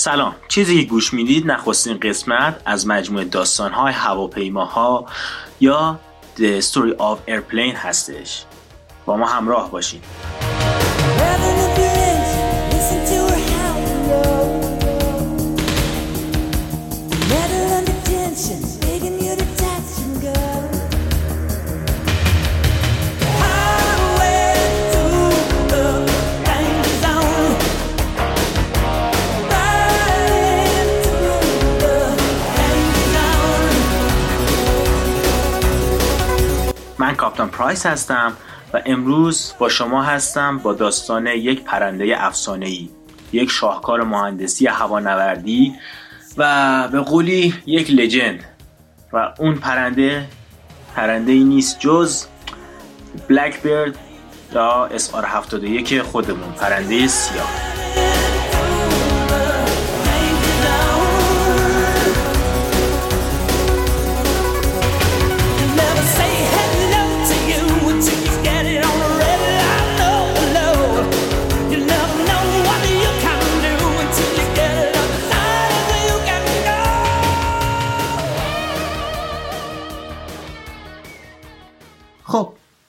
سلام. چیزی که گوش می‌دید نخستین قسمت از مجموعه داستانهای هواپیماها یا The Story of Airplane هستش. با ما همراه باشید من کاپتان پرایس هستم و امروز با شما هستم با داستان یک پرنده ای یک شاهکار مهندسی هوانوردی و به قولی یک لجند. و اون پرنده پرنده ای نیست جز بلک برد یا SR 71 خودمون پرنده سیاه.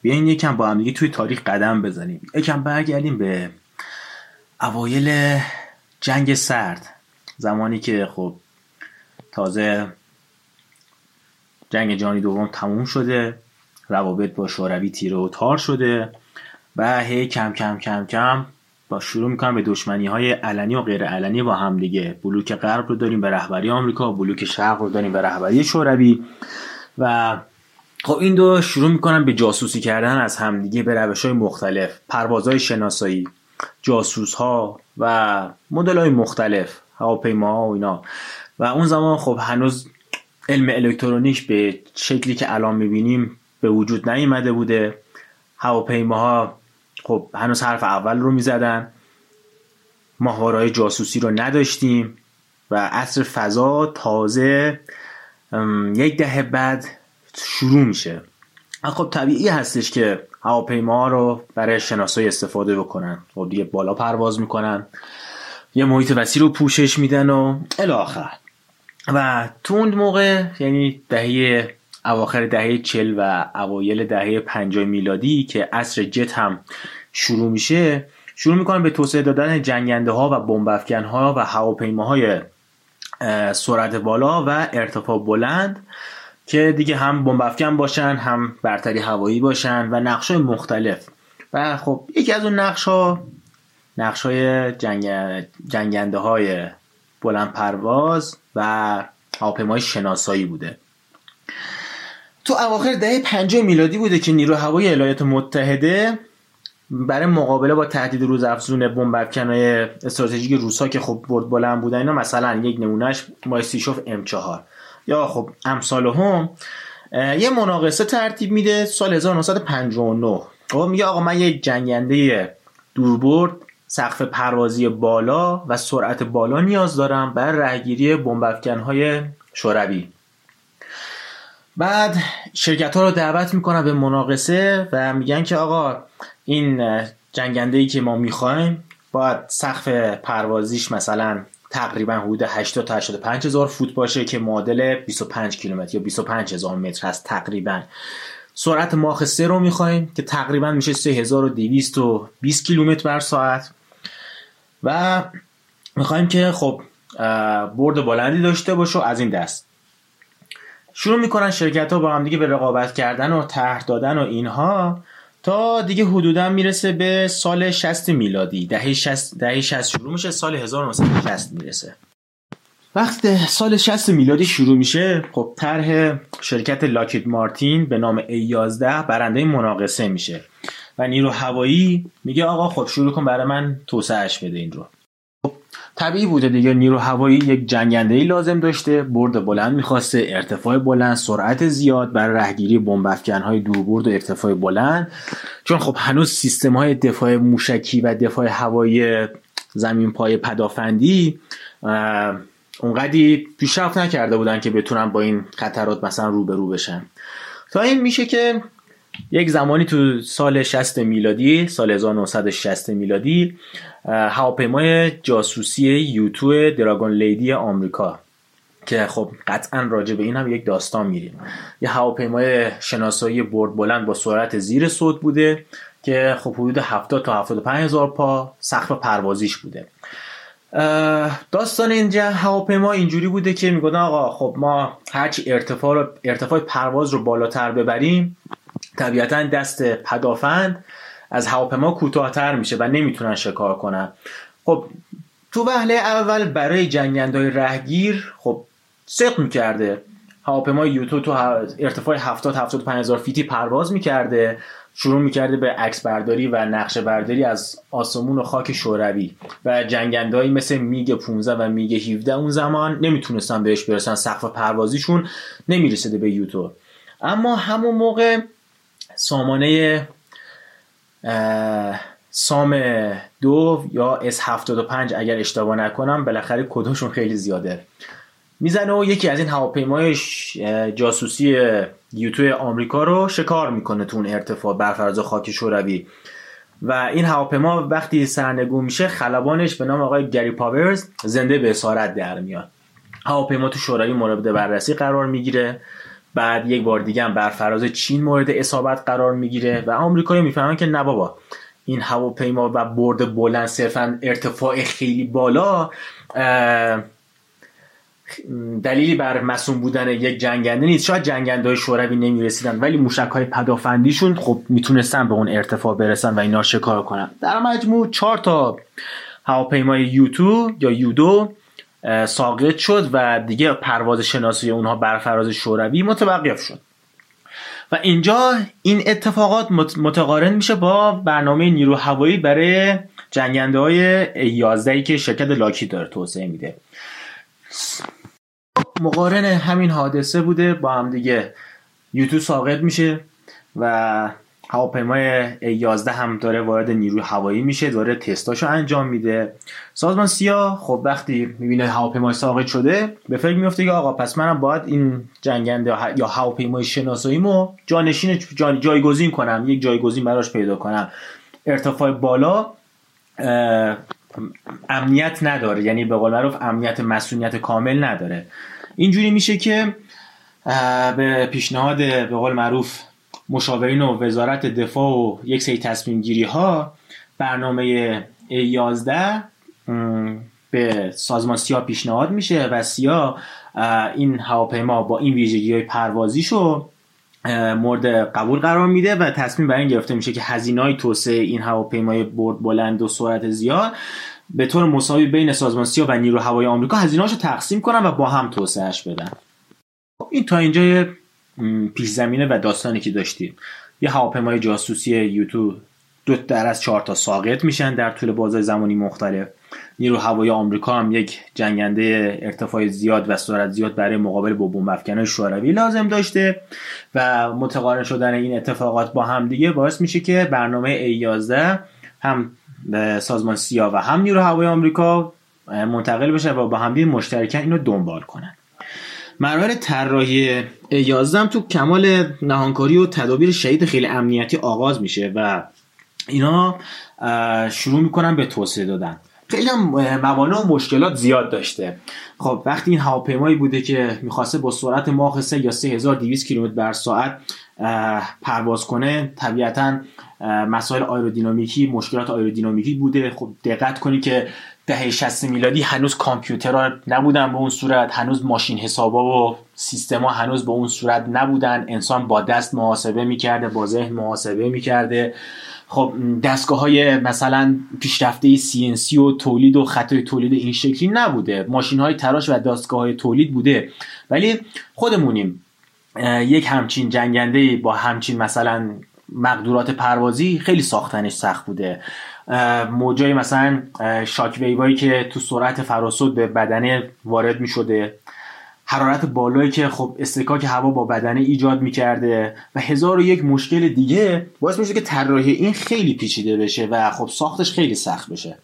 بیاین یکم با هم دیگه توی تاریخ قدم بزنیم. یکم برگردیم به اوایل جنگ سرد. زمانی که خب تازه جنگ جهانی دوم تموم شده روابط با شوروی تیره و تار شده و هی کم کم کم کم با شروع می‌کنن به دشمنی های علنی و غیر علنی با هم دیگه. بلوک غرب رو داریم به رهبری آمریکا بلوک شرق رو داریم به رهبری شوروی و خب این دو شروع می‌کنن به جاسوسی کردن از همدیگه به روش های مختلف پروازهای شناسایی جاسوس ها و مدل های مختلف هواپیما ها و اینا. و اون زمان خب هنوز علم الکترونیک به شکلی که الان می‌بینیم به وجود نیامده بوده. هواپیماها خب هنوز حرف اول رو می‌زدن. ماهوارهای جاسوسی رو نداشتیم و عصر فضا تازه یک دهه بعد شروع میشه. خب طبیعی هستش که هواپیما رو برای شناسایی استفاده بکنن. خب دیگه بالا پرواز می‌کنن. یه محیط وسیع رو پوشش میدن و الاخر و تو اون موقع یعنی دهه اواخر دهه چل و اوایل دهه 50 میلادی که عصر جت هم شروع میشه شروع می‌کنن به توسعه دادن جنگنده ها و بمب ها و هواپیماهای سرعت بالا و ارتفاع بلند. که دیگه هم بمب باشن هم برتری هوایی باشن و نقش های مختلف. و خب یکی از اون نقش ها نقش های جنگ... جنگنده های بلند پرواز و هواپیمای شناسایی بوده. تو اواخر دهه 50 میلادی بوده که نیرو هوایی ایالات متحده برای مقابله با تهدید روز افزون بمب های استراتژیک روسا که خب برد بلند بودن اینا مثلا یک نمونهش مایستیشوف ام 4 یا خب امثال هم یه مناقصه ترتیب میده سال 1959 خب میگه آقا من یک جنگنده دوربرد سقف پروازی بالا و سرعت بالا نیاز دارم برای رهگیری بمب های شوروی. بعد شرکت ها رو دعوت می‌کنن به مناقصه و میگن که آقا این جنگنده ای که ما می‌خوایم باید سقف پروازیش مثلا تقریبا حدود 80 تا 85 هزار فوت باشه که معادل 25 کیلومتر یا 25 هزار متر هست تقریبا. سرعت ماخ 3 رو می‌خوایم که تقریبا میشه 3220 کیلومتر بر ساعت. و می‌خوایم که خب برد بلندی داشته باشه از این دست. شروع می‌کنن شرکت ها با هم دیگه به رقابت کردن و طرح دادن و اینها. تا دیگه حدودا می‌رسه به سال 60 میلادی. دهه 60 دهه 60 شروع میشه سال 1960 می‌رسه. وقتی سال 60 میلادی شروع میشه خب طرح شرکت لاکید مارتین به نام A11 برنده مناقصه میشه. و نیرو هوایی میگه آقا خب شروع کن برای من توسعهش بده این رو. طبیعی بوده دیگه. نیرو هوایی یک جنگنده لازم داشته. برد بلند می‌خواسته. ارتفاع بلند سرعت زیاد. برای رهگیری بمب های دوربرد و ارتفاع بلند. چون خب هنوز سیستم های دفاع موشکی و دفاع هوایی زمین پای پدافندی اونقدی پیشرفت نکرده بودن که بتونن با این خطرات مثلا روبرو بشن. تا این میشه که یک زمانی تو سال 60 میلادی سال 1960 میلادی هواپیمای جاسوسی یوتو دراگون لیدی آمریکا که خب قطعا راجع به این هم یک داستان میریم. یه هواپیمای شناسایی برد بلند با سرعت زیر صوت بوده که خب حدود 70 تا 75 هزار پا سقف پروازیش بوده. داستان اینجا هواپیما اینجوری بوده که میگن آقا خب ما هرچی ارتفاع ارتفاع پرواز رو بالاتر ببریم طبیعتا دست پدافند از هواپیما کوتاهتر میشه و نمی‌تونن شکار کنن. خب تو وهله اول برای جنگندهای رهگیر خب سق می‌کرده. هواپیمای یوتو تو ارتفاع 70 75 هزار فیتی پرواز می‌کرده. شروع می‌کرده به عکس برداری و نقشه برداری از آسمون و خاک شوروی. و جنگندهایی مثل میگ 15 و میگ 17 اون زمان نمی‌تونستن بهش برسن. سقف پروازیشون نمی‌رسیده به یوتو. اما همون موقع سامانه سام دو یا اس 75 اگر اشتباه نکنم بالاخره کدومشون خیلی زیاده. می‌زنه و یکی از این هواپیمای جاسوسی یوتو آمریکا رو شکار می‌کنه تو اون ارتفاع بر خاک شوروی. و این هواپیما وقتی سرنگون میشه خلبانش به نام آقای گری پاورز زنده به اسارت در میاد. هواپیما تو شوروی مورد بررسی قرار می‌گیره. بعد یک بار دیگه هم بر فراز چین مورد اصابت قرار می‌گیره و آمریکایی می‌فهمن که نه بابا این هواپیما و برد بلند صرفا ارتفاع خیلی بالا دلیلی بر مسئول بودن یک جنگنده نیست. شاید جنگنده های شوروی نمی‌رسیدن ولی موشک های پدافندیشون خب می‌تونستن به اون ارتفاع برسن و اینا شکار کنن. در مجموع چهار تا هواپیمای یوتو یا یودو ساقط شد و دیگه پرواز شناسی اونها بر فراز شوروی متوقف شد. و اینجا این اتفاقات متقارن میشه با برنامه نیرو هوایی برای جنگنده های 11 که شرکت لاکی داره توسعه میده. مقارن همین حادثه بوده با هم دیگه یوتو ساقط میشه و هواپیمای 11 هم داره وارد نیروی هوایی میشه داره تستاشو انجام میده. سازمان سیا خب وقتی می‌بینه هواپیمای ساقط شده به فکر میفته که آقا پس منم باید این جنگنده یا هواپیمای شناساییمو جانشین جایگزین کنم یک جایگزین براش پیدا کنم. ارتفاع بالا امنیت نداره یعنی به قول معروف امنیت مسئولیت کامل نداره. اینجوری میشه که به پیشنهاد به قول معروف مشاورین و وزارت دفاع و یک سری تصمیم گیری ها برنامه 11 به سازمان سیا پیشنهاد میشه و سیا این هواپیما با این ویژگی های پروازیشو مورد قبول قرار میده و تصمیم بر این گرفته میشه که هزینه های توسعه این هواپیمای برد بلند و سرعت زیاد به طور مساوی بین سازمان سیا و نیرو هوایی آمریکا هزینه رو تقسیم کنن و با هم توسعهش بدن. این تا اینجا پیش زمینه و داستانی که داشتیم. یه هواپیمای جاسوسی یوتو دو در از چهار تا ساقط میشن در طول بازه زمانی مختلف. نیرو هوایی آمریکا هم یک جنگنده ارتفاع زیاد و سرعت زیاد برای مقابل با بمب شوروی لازم داشته و متقارن شدن این اتفاقات با هم دیگه باعث میشه که برنامه A11 هم سازمان سیا و هم نیرو هوایی آمریکا منتقل بشه و با هم دیگه مشترکن اینو دنبال کنن. مراحل طراحی 11 تو کمال نهانکاری و تدابیر شدید خیلی امنیتی آغاز میشه و اینا شروع می‌کنن به توسعه دادن. خیلی هم موانع و مشکلات زیاد داشته. خب وقتی این هواپیمایی بوده که می‌خواسته با سرعت ماخ 3 یا 3200 کیلومتر بر ساعت پرواز کنه طبیعتا مسائل آیرودینامیکی مشکلات آیرودینامیکی بوده. خب دقت کنی که دهه 60 میلادی هنوز کامپیوترها نبودن به اون صورت هنوز ماشین حسابا و سیستما هنوز به اون صورت نبودن. انسان با دست محاسبه می‌کرده با ذهن محاسبه می‌کرده. خب دستگاه های مثلا پیشرفته CNC و تولید و خطای تولید این شکلی نبوده. ماشین های تراش و دستگاه های تولید بوده. ولی خودمونیم یک همچین جنگنده با همچین مثلا مقدورات پروازی خیلی ساختنش سخت بوده. موجای مثلا شاک ویوایی که تو سرعت فراسود به بدنه وارد می شده حرارت بالایی که خب استکاک هوا با بدنه ایجاد می‌کرده و هزار و یک مشکل دیگه باعث میشه که طراحی این خیلی پیچیده بشه و خب ساختش خیلی سخت بشه.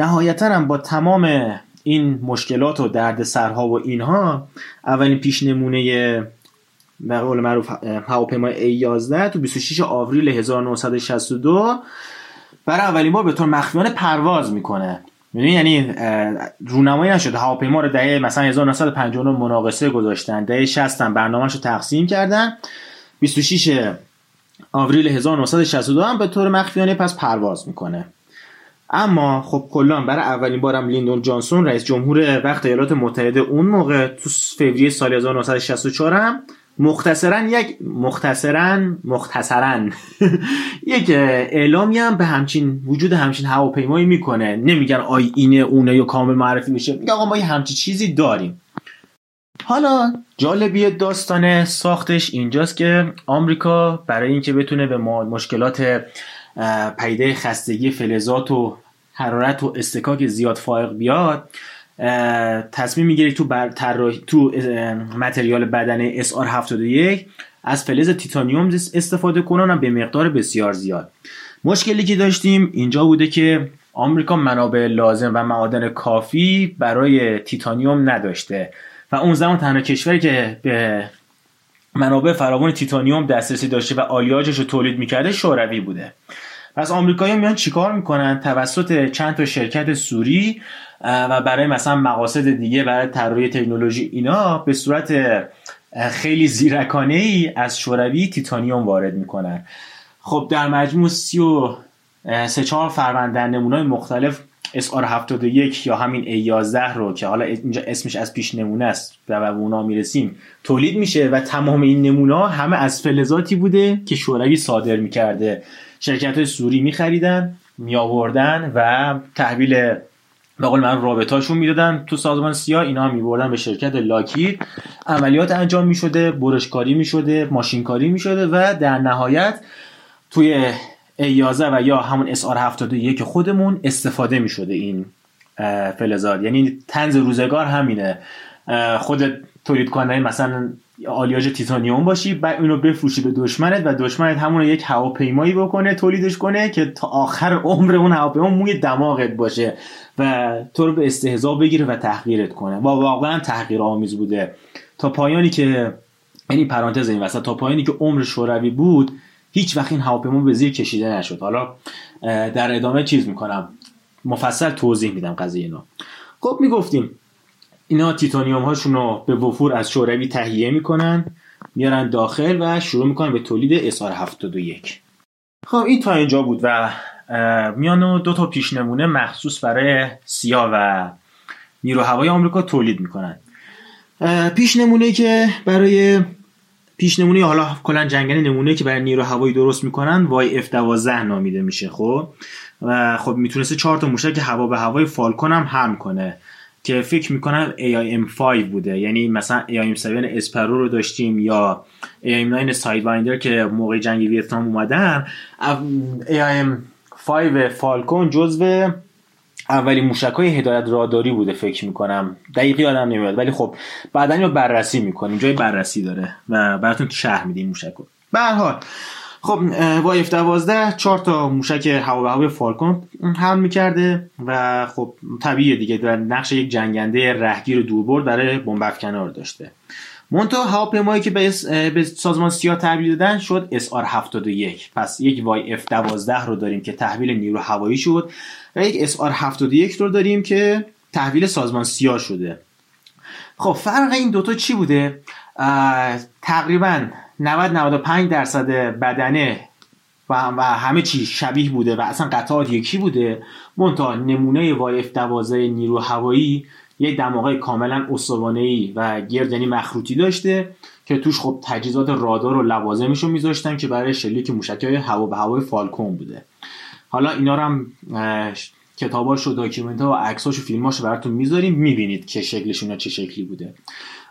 نهایتا هم با تمام این مشکلات و درد سرها و اینها اولین پیش نمونه به قول معروف هواپیمای A11 تو 26 آوریل 1962 برای اولین بار به طور مخفیانه پرواز می‌کنه. می‌دونی؟ یعنی رونمایی نشده. هواپیما رو دهه مثلا 1959 مناقصه گذاشتن. دهه 60 هم برنامه‌شو تقسیم کردن. 26 آوریل 1962 هم به طور مخفیانه پس پرواز می‌کنه. اما خب کلا برای اولین بارم لیندون جانسون رئیس جمهور وقت ایالات متحده اون موقع تو فوریه سال 1964 هم مختصرا یک مختصرا مختصرا. یک اعلامی هم به همچین وجود همچین هواپیمایی می‌کنه. نمیگن آی اینه اونه یا کامل معرفی میشه. میگه آقا ما یه همچین چیزی داریم. حالا جالبی داستان ساختش اینجاست که آمریکا برای اینکه بتونه به مشکلات پیده خستگی فلزات و حرارت و استکاک زیاد فائق بیاد تصمیم می‌گیره تو بر تو متریال بدن SR71 از فلز تیتانیوم استفاده کنن به مقدار بسیار زیاد. مشکلی که داشتیم اینجا بوده که آمریکا منابع لازم و معادن کافی برای تیتانیوم نداشته و اون زمان تنها کشوری که به منابع فراوان تیتانیوم دسترسی داشته و آلیاژش رو تولید می‌کرده شوروی بوده. پس آمریکایی‌ها میان چیکار می‌کنن؟ توسط چند تا شرکت سوری و برای مثلا مقاصد دیگه برای طراحی تکنولوژی اینا به صورت خیلی زیرکانه ای از شوروی تیتانیوم وارد می‌کنن. خب در مجموع سی و سه چهار فروند در نمونه مختلف SR71 یا همین A11 رو که حالا اینجا اسمش از پیش نمونه است و به اونا می‌رسیم تولید میشه و تمام این نمونه همه از فلزاتی بوده که شوروی صادر می‌کرده. شرکت سوری میخریدن میآوردن و تحویل به قول من رابطاشون می‌دادن. تو سازمان سیا اینا میبردن به شرکت لاکید عملیات انجام می‌شده برشکاری می‌شده ماشینکاری می‌شده و در نهایت توی A11 و یا همون SR71 خودمون استفاده می‌شده این فلزات. یعنی تنز روزگار همینه. خود تولید کننده مثلا آلیاژ تیتانیوم باشی بعد اینو بفروشی به دشمنت و دشمنت همون یک هواپیمایی بکنه تولیدش کنه که تا آخر عمر اون هواپیما موی دماغت باشه و تو رو به استهزا بگیره و تحقیرت کنه. و واقعا تحقیر آمیز بوده. تا پایانی که یعنی پرانتز این وسط تا پایانی که عمر شوروی بود هیچ وقت این هواپیما به زیر کشیده نشد. حالا در ادامه چیز می‌کنم. مفصل توضیح میدم قضیه اینا خب می‌گفتیم اینا تیتانیوم هاشون رو به وفور از شوروی تهیه می‌کنن میارن داخل و شروع می‌کنن به تولید اسار 71 خب این تا اینجا بود و میان دو تا پیش نمونه مخصوص برای سیا و نیرو هوای آمریکا تولید می‌کنن. پیش نمونه که برای پیش نمونه حالا کلا جنگنده نمونه که برای نیرو هوایی درست می‌کنن YF 12 نامیده میشه خب؟ و خب می‌تونسته چهار تا موشک هوا به هوای Falcon هم حمل کنه. که فکر می‌کنم AIM5 بوده. یعنی مثلا AIM7 Sparrow رو داشتیم یا AIM9 Sidewinder که موقع جنگ ویتنام اومدن AIM5 Falcon جزو اولین موشک های هدایت راداری بوده فکر می‌کنم. دقیق یادم نمیاد ولی خب بعدا رو بررسی می‌کنیم. جای بررسی داره و براتون شرح میدیم موشک رو به حال خب YF 12 چهار تا موشک هوا به هوای Falcon حمل می‌کرده و خب طبیعیه دیگه در نقش یک جنگنده رهگیر دوربرد برای بمب افکنا رو داشته. مونتا هواپیمایی که به سازمان سیا تحویل دادن شد SR71 پس یک وای F12 رو داریم که تحویل نیرو هوایی شد و یک SR71 رو داریم که تحویل سازمان سیا شده. خب فرق این دوتا چی بوده؟ تقریبا 90 95 درصد بدنه و همه چی شبیه بوده و اصلا قطعات یکی بوده. مونتا نمونه وای F12 نیرو هوایی یک دماغه کاملا دایره‌ای و گرد یعنی مخروطی داشته که توش خب تجهیزات رادار و لوازمش رو میذاشتن که برای شلیک موشک های هوا به هوای Falcon بوده. حالا اینا رو هم کتاباش و document ها و عکساش و فیلماش رو براتون می‌ذاریم. می‌بینید که شکلشون چه شکلی بوده.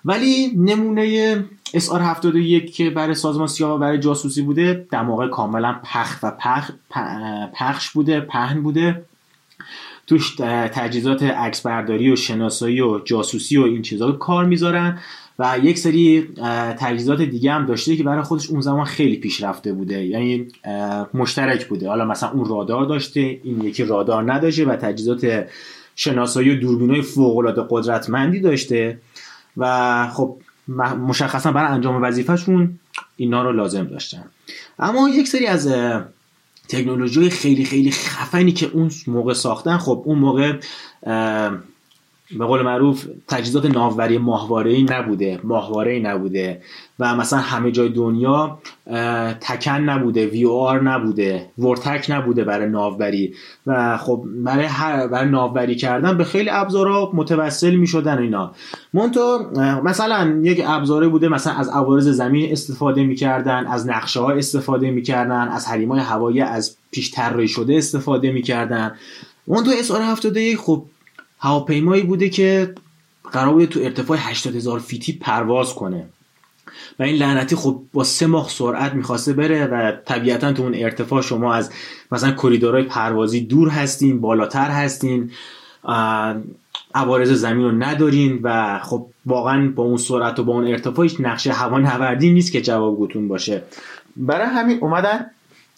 ولی نمونه SR71 که برای سازمان سیا و برای جاسوسی بوده دماغه کاملا پخ و پخ پخش بوده پهن بوده. توش تجهیزات عکس برداری و شناسایی و جاسوسی و این چیزا کار می‌ذارن. و یک سری تجهیزات دیگه هم داشته که برای خودش اون زمان خیلی پیشرفته بوده. یعنی مشترک بوده. حالا مثلا اون رادار داشته این یکی رادار نداشته و تجهیزات شناسایی و دوربینای فوق العاده قدرتمندی داشته. و خب مشخصا برای انجام وظیفهشون اینا رو لازم داشتن. اما یک سری از تکنولوژی خیلی خیلی خفنی که اون موقع ساختن خب اون موقع به قول معروف تجهیزات ناوبری ماهواره نبوده ماهواره نبوده و مثلا همه جای دنیا تکن نبوده وی آر نبوده ورتک نبوده برای ناوبری و خب برای هر برای ناوبری کردن به خیلی ابزارا متوسل می شدن اینا. مونتو مثلا یک ابزاره بوده مثلا از عوارض زمین استفاده می‌کردن از نقشه ها استفاده می‌کردن از حریمای هوایی از پیش طراحی شده استفاده می‌کردن. منتها SR 71 خب هواپیمایی بوده که قرار بوده تو ارتفاع 80 هزار فیتی پرواز کنه. و این لعنتی خب با سه ماخ سرعت می‌خواسته بره و طبیعتا تو اون ارتفاع شما از مثلا کریدورهای پروازی دور هستین بالاتر هستین عوارض زمین رو ندارین و خب واقعا با اون سرعت و با اون ارتفاع هیچ نقشه هوا نوردی نیست که جواب گوتون باشه. برای همین اومدن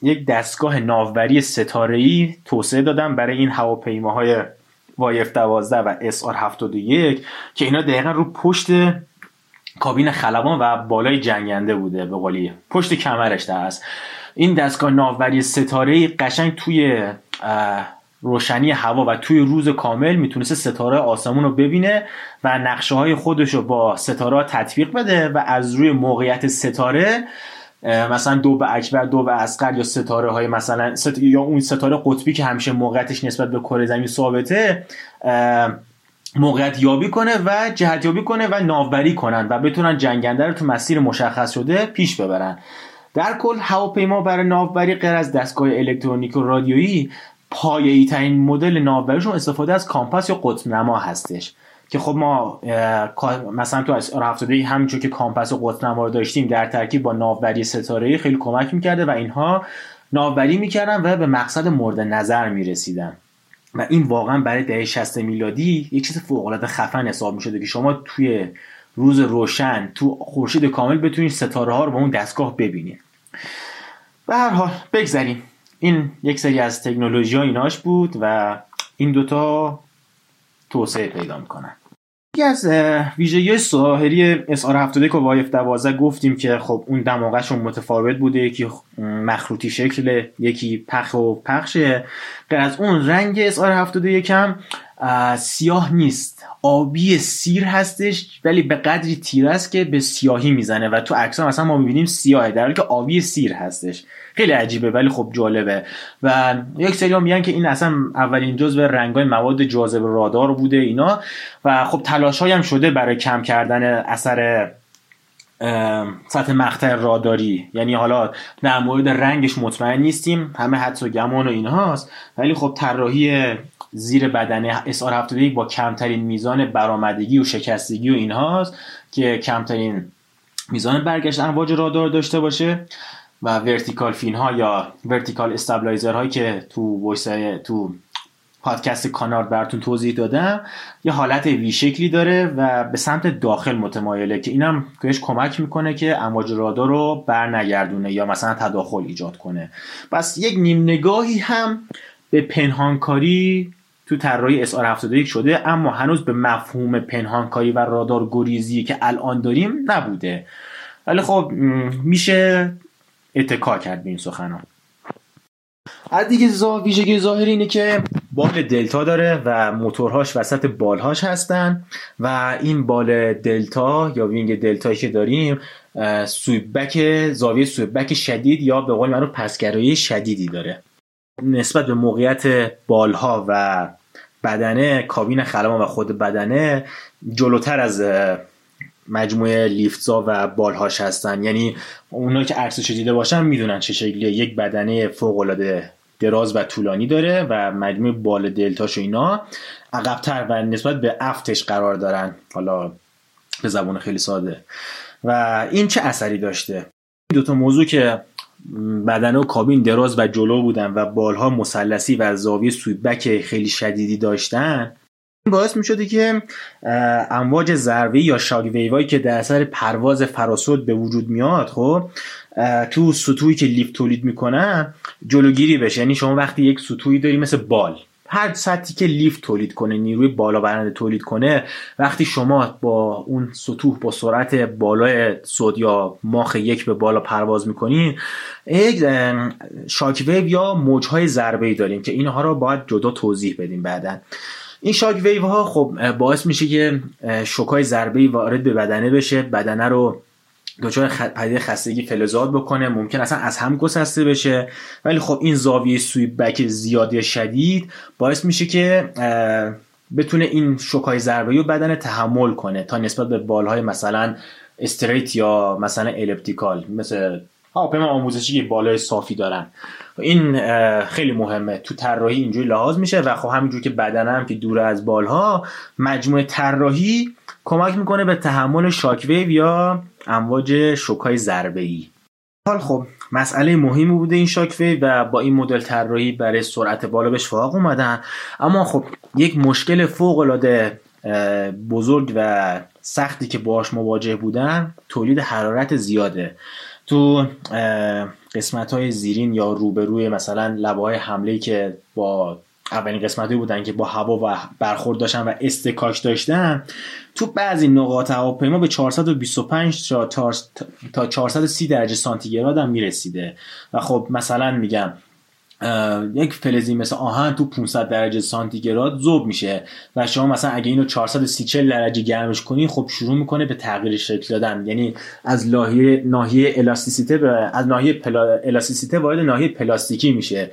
یک دستگاه ناوبری ستاره توسعه دادن برای این هواپیماهای YF 12 و SR 71 که اینا دقیقا رو پشت کابین خلبان و بالای جنگنده بوده به قولی. پشت کمرش در اصل این دستگاه ناوبری ستاره قشنگ توی روشنی هوا و توی روز کامل می‌تونسته ستاره آسمون رو ببینه و نقشه های خودش رو با ستاره تطبیق بده و از روی موقعیت ستاره مثلا دو به اکبر دو به اسقر یا ستاره های مثلا یا اون ستاره قطبی که همیشه موقعیتش نسبت به کره زمین ثابته موقعیت یابی کنه و جهت یابی کنه و ناوبری کنن و بتونن جنگنده رو تو مسیر مشخص شده پیش ببرن. در کل هواپیما برای ناوبری غیر از دستگاه الکترونیک و رادیویی پایه‌ای ترین مدل ناوبریشون استفاده از کامپاس یا قطب نما هستش. که خب ما مثلا تو از هفته همینجور که کامپس و قطب نما رو داشتیم در ترکیب با ناوبری ستاره خیلی کمک می‌کرده و اینها ناوبری می‌کردن و به مقصد مورد نظر می‌رسیدن. و این واقعا برای دهه 60 میلادی یک چیز فوق العاده خفن حساب می‌شده که شما توی روز روشن تو خورشید کامل بتونید ستاره ها رو با اون دستگاه ببینید. به هر حال بگذریم. این یک سری از تکنولوژی ها ایناش بود و این دوتا توسعه پیدا می‌کنن. یکی از ویژگی ساحری اسار 71 و وایف 12 گفتیم که خب اون دماغشون متفاوت بوده یکی مخروطی شکل یکی پخ و پخشه. غیر از اون رنگ اسار 71 هم سیاه نیست. آبی سیر هستش ولی به قدری تیره است که به سیاهی می‌زنه و تو عکس مثلا ما می‌بینیم سیاهه در حالی که آبی سیر هستش. خیلی عجیبه ولی خب جالبه. و یک سری میگن که این اصلا اولین جزء رنگای مواد جاذبه رادار بوده اینا. و خب تلاش هم شده برای کم کردن اثر سطح مقطع راداری. یعنی حالا در مورد رنگش مطمئن نیستیم همه حدس و گمان و اینهاست ولی خب طراحی زیر بدنه اسار 71 با کمترین میزان برآمدگی و شکستگی و اینهاست که کمترین میزان برگشت امواج رادار داشته باشه. و vertical fin ها یا vertical stabilizer هایی که تو تو پادکست کانارد براتون توضیح دادم یه حالت V شکلی داره و به سمت داخل متمایله که اینم بهش کمک می‌کنه که امواج رادار رو بر نگردونه یا مثلا تداخل ایجاد کنه. پس یک نیم نگاهی هم به پنهانکاری تو طراحی SR 71 شده اما هنوز به مفهوم پنهانکاری و رادار گریزی که الان داریم نبوده. ولی خب میشه اتکا کرد به این سخنان. از دیگه زا... ویژگی ظاهری اینه که بال دلتا داره و موتورهاش وسط بالهاش هستن و این بال دلتا یا وینگ دلتایی که داریم سویبک زاویه سویبک شدید یا به قول رو پسگرایی شدیدی داره. نسبت به موقعیت بالها و بدنه کابین خلبان و خود بدنه جلوتر از مجموعه لیفتزا و بالهاش هستن. یعنی اونا که عکسش دیده باشن می‌دونن چه شکلیه. یک بدنه فوق العاده دراز و طولانی داره و مجموعه بال دلتاش و اینا عقبتر و نسبت به افتش قرار دارن. حالا به زبان خیلی ساده. و این چه اثری داشته؟ دو تا موضوع که بدنه و کابین دراز و جلو بودن و بالها مثلثی و زاویه سویبک خیلی شدیدی داشتن باعث می شده که امواج ضربه یا شاگ ویوایی که در اثر پرواز فراسود به وجود میاد خب تو سطوحی که لیفت تولید می‌کنن جلوگیری بشه. یعنی شما وقتی یک سطوحی داری مثل بال هر سطحی که لیفت تولید کنه نیروی بالا برنده تولید کنه وقتی شما با اون سطوح با سرعت بالای صد یا ماخ یک به بالا پرواز می‌کنین یک شاک ویو یا موجهای ضربه ای داریم که اینها رو باید جدا توضیح بدیم بعدا. این shock wave ها خب باعث میشه که شوکای ضربه وارد به بدنه بشه بدنه رو دچار پدیده خستگی فلزات بکنه ممکن اصلا از هم گسسته بشه. ولی خب این زاویه sweep back زیادی شدید باعث میشه که بتونه این شوکای ضربه رو بدن تحمل کنه تا نسبت به بالهای مثلا straight یا مثلا elliptical مثل هواپیما آموزشی بالای صافی دارن. این خیلی مهمه. تو طراحی اینجوری لحاظ میشه و خب همینجور که بدن هم که دور از بالها مجموعه طراحی کمک می‌کنه به تحمل شاکویو یا امواج شوکای ضربه ای حال خب مسئله مهمی بوده این شاکویو و با این مدل طراحی برای سرعت بالا بهش فاق اومدن. اما خب یک مشکل فوق العاده بزرگ و سختی که باش مواجه بودن تولید حرارت زیاده. تو قسمت های زیرین یا روبروی مثلا لبه های حمله که با اولین قسمتی بودن که با هوا و برخورد داشتن و استکاک داشتن تو بعضی نقاط هواپیما به 425 تا 430 درجه سانتیگراد هم می‌رسیده. و خب مثلا میگم یک فلزی مثل آهن تو 500 درجه سانتیگراد ذوب میشه. و شما مثلا اگه اینو 430 درجه گرمش کنی خب شروع می‌کنه به تغییر شکل دادن. یعنی از ناحیه ناحیه الاستیسیته از ناحیه پلا... الاستیسیته وارد ناحیه پلاستیکی میشه.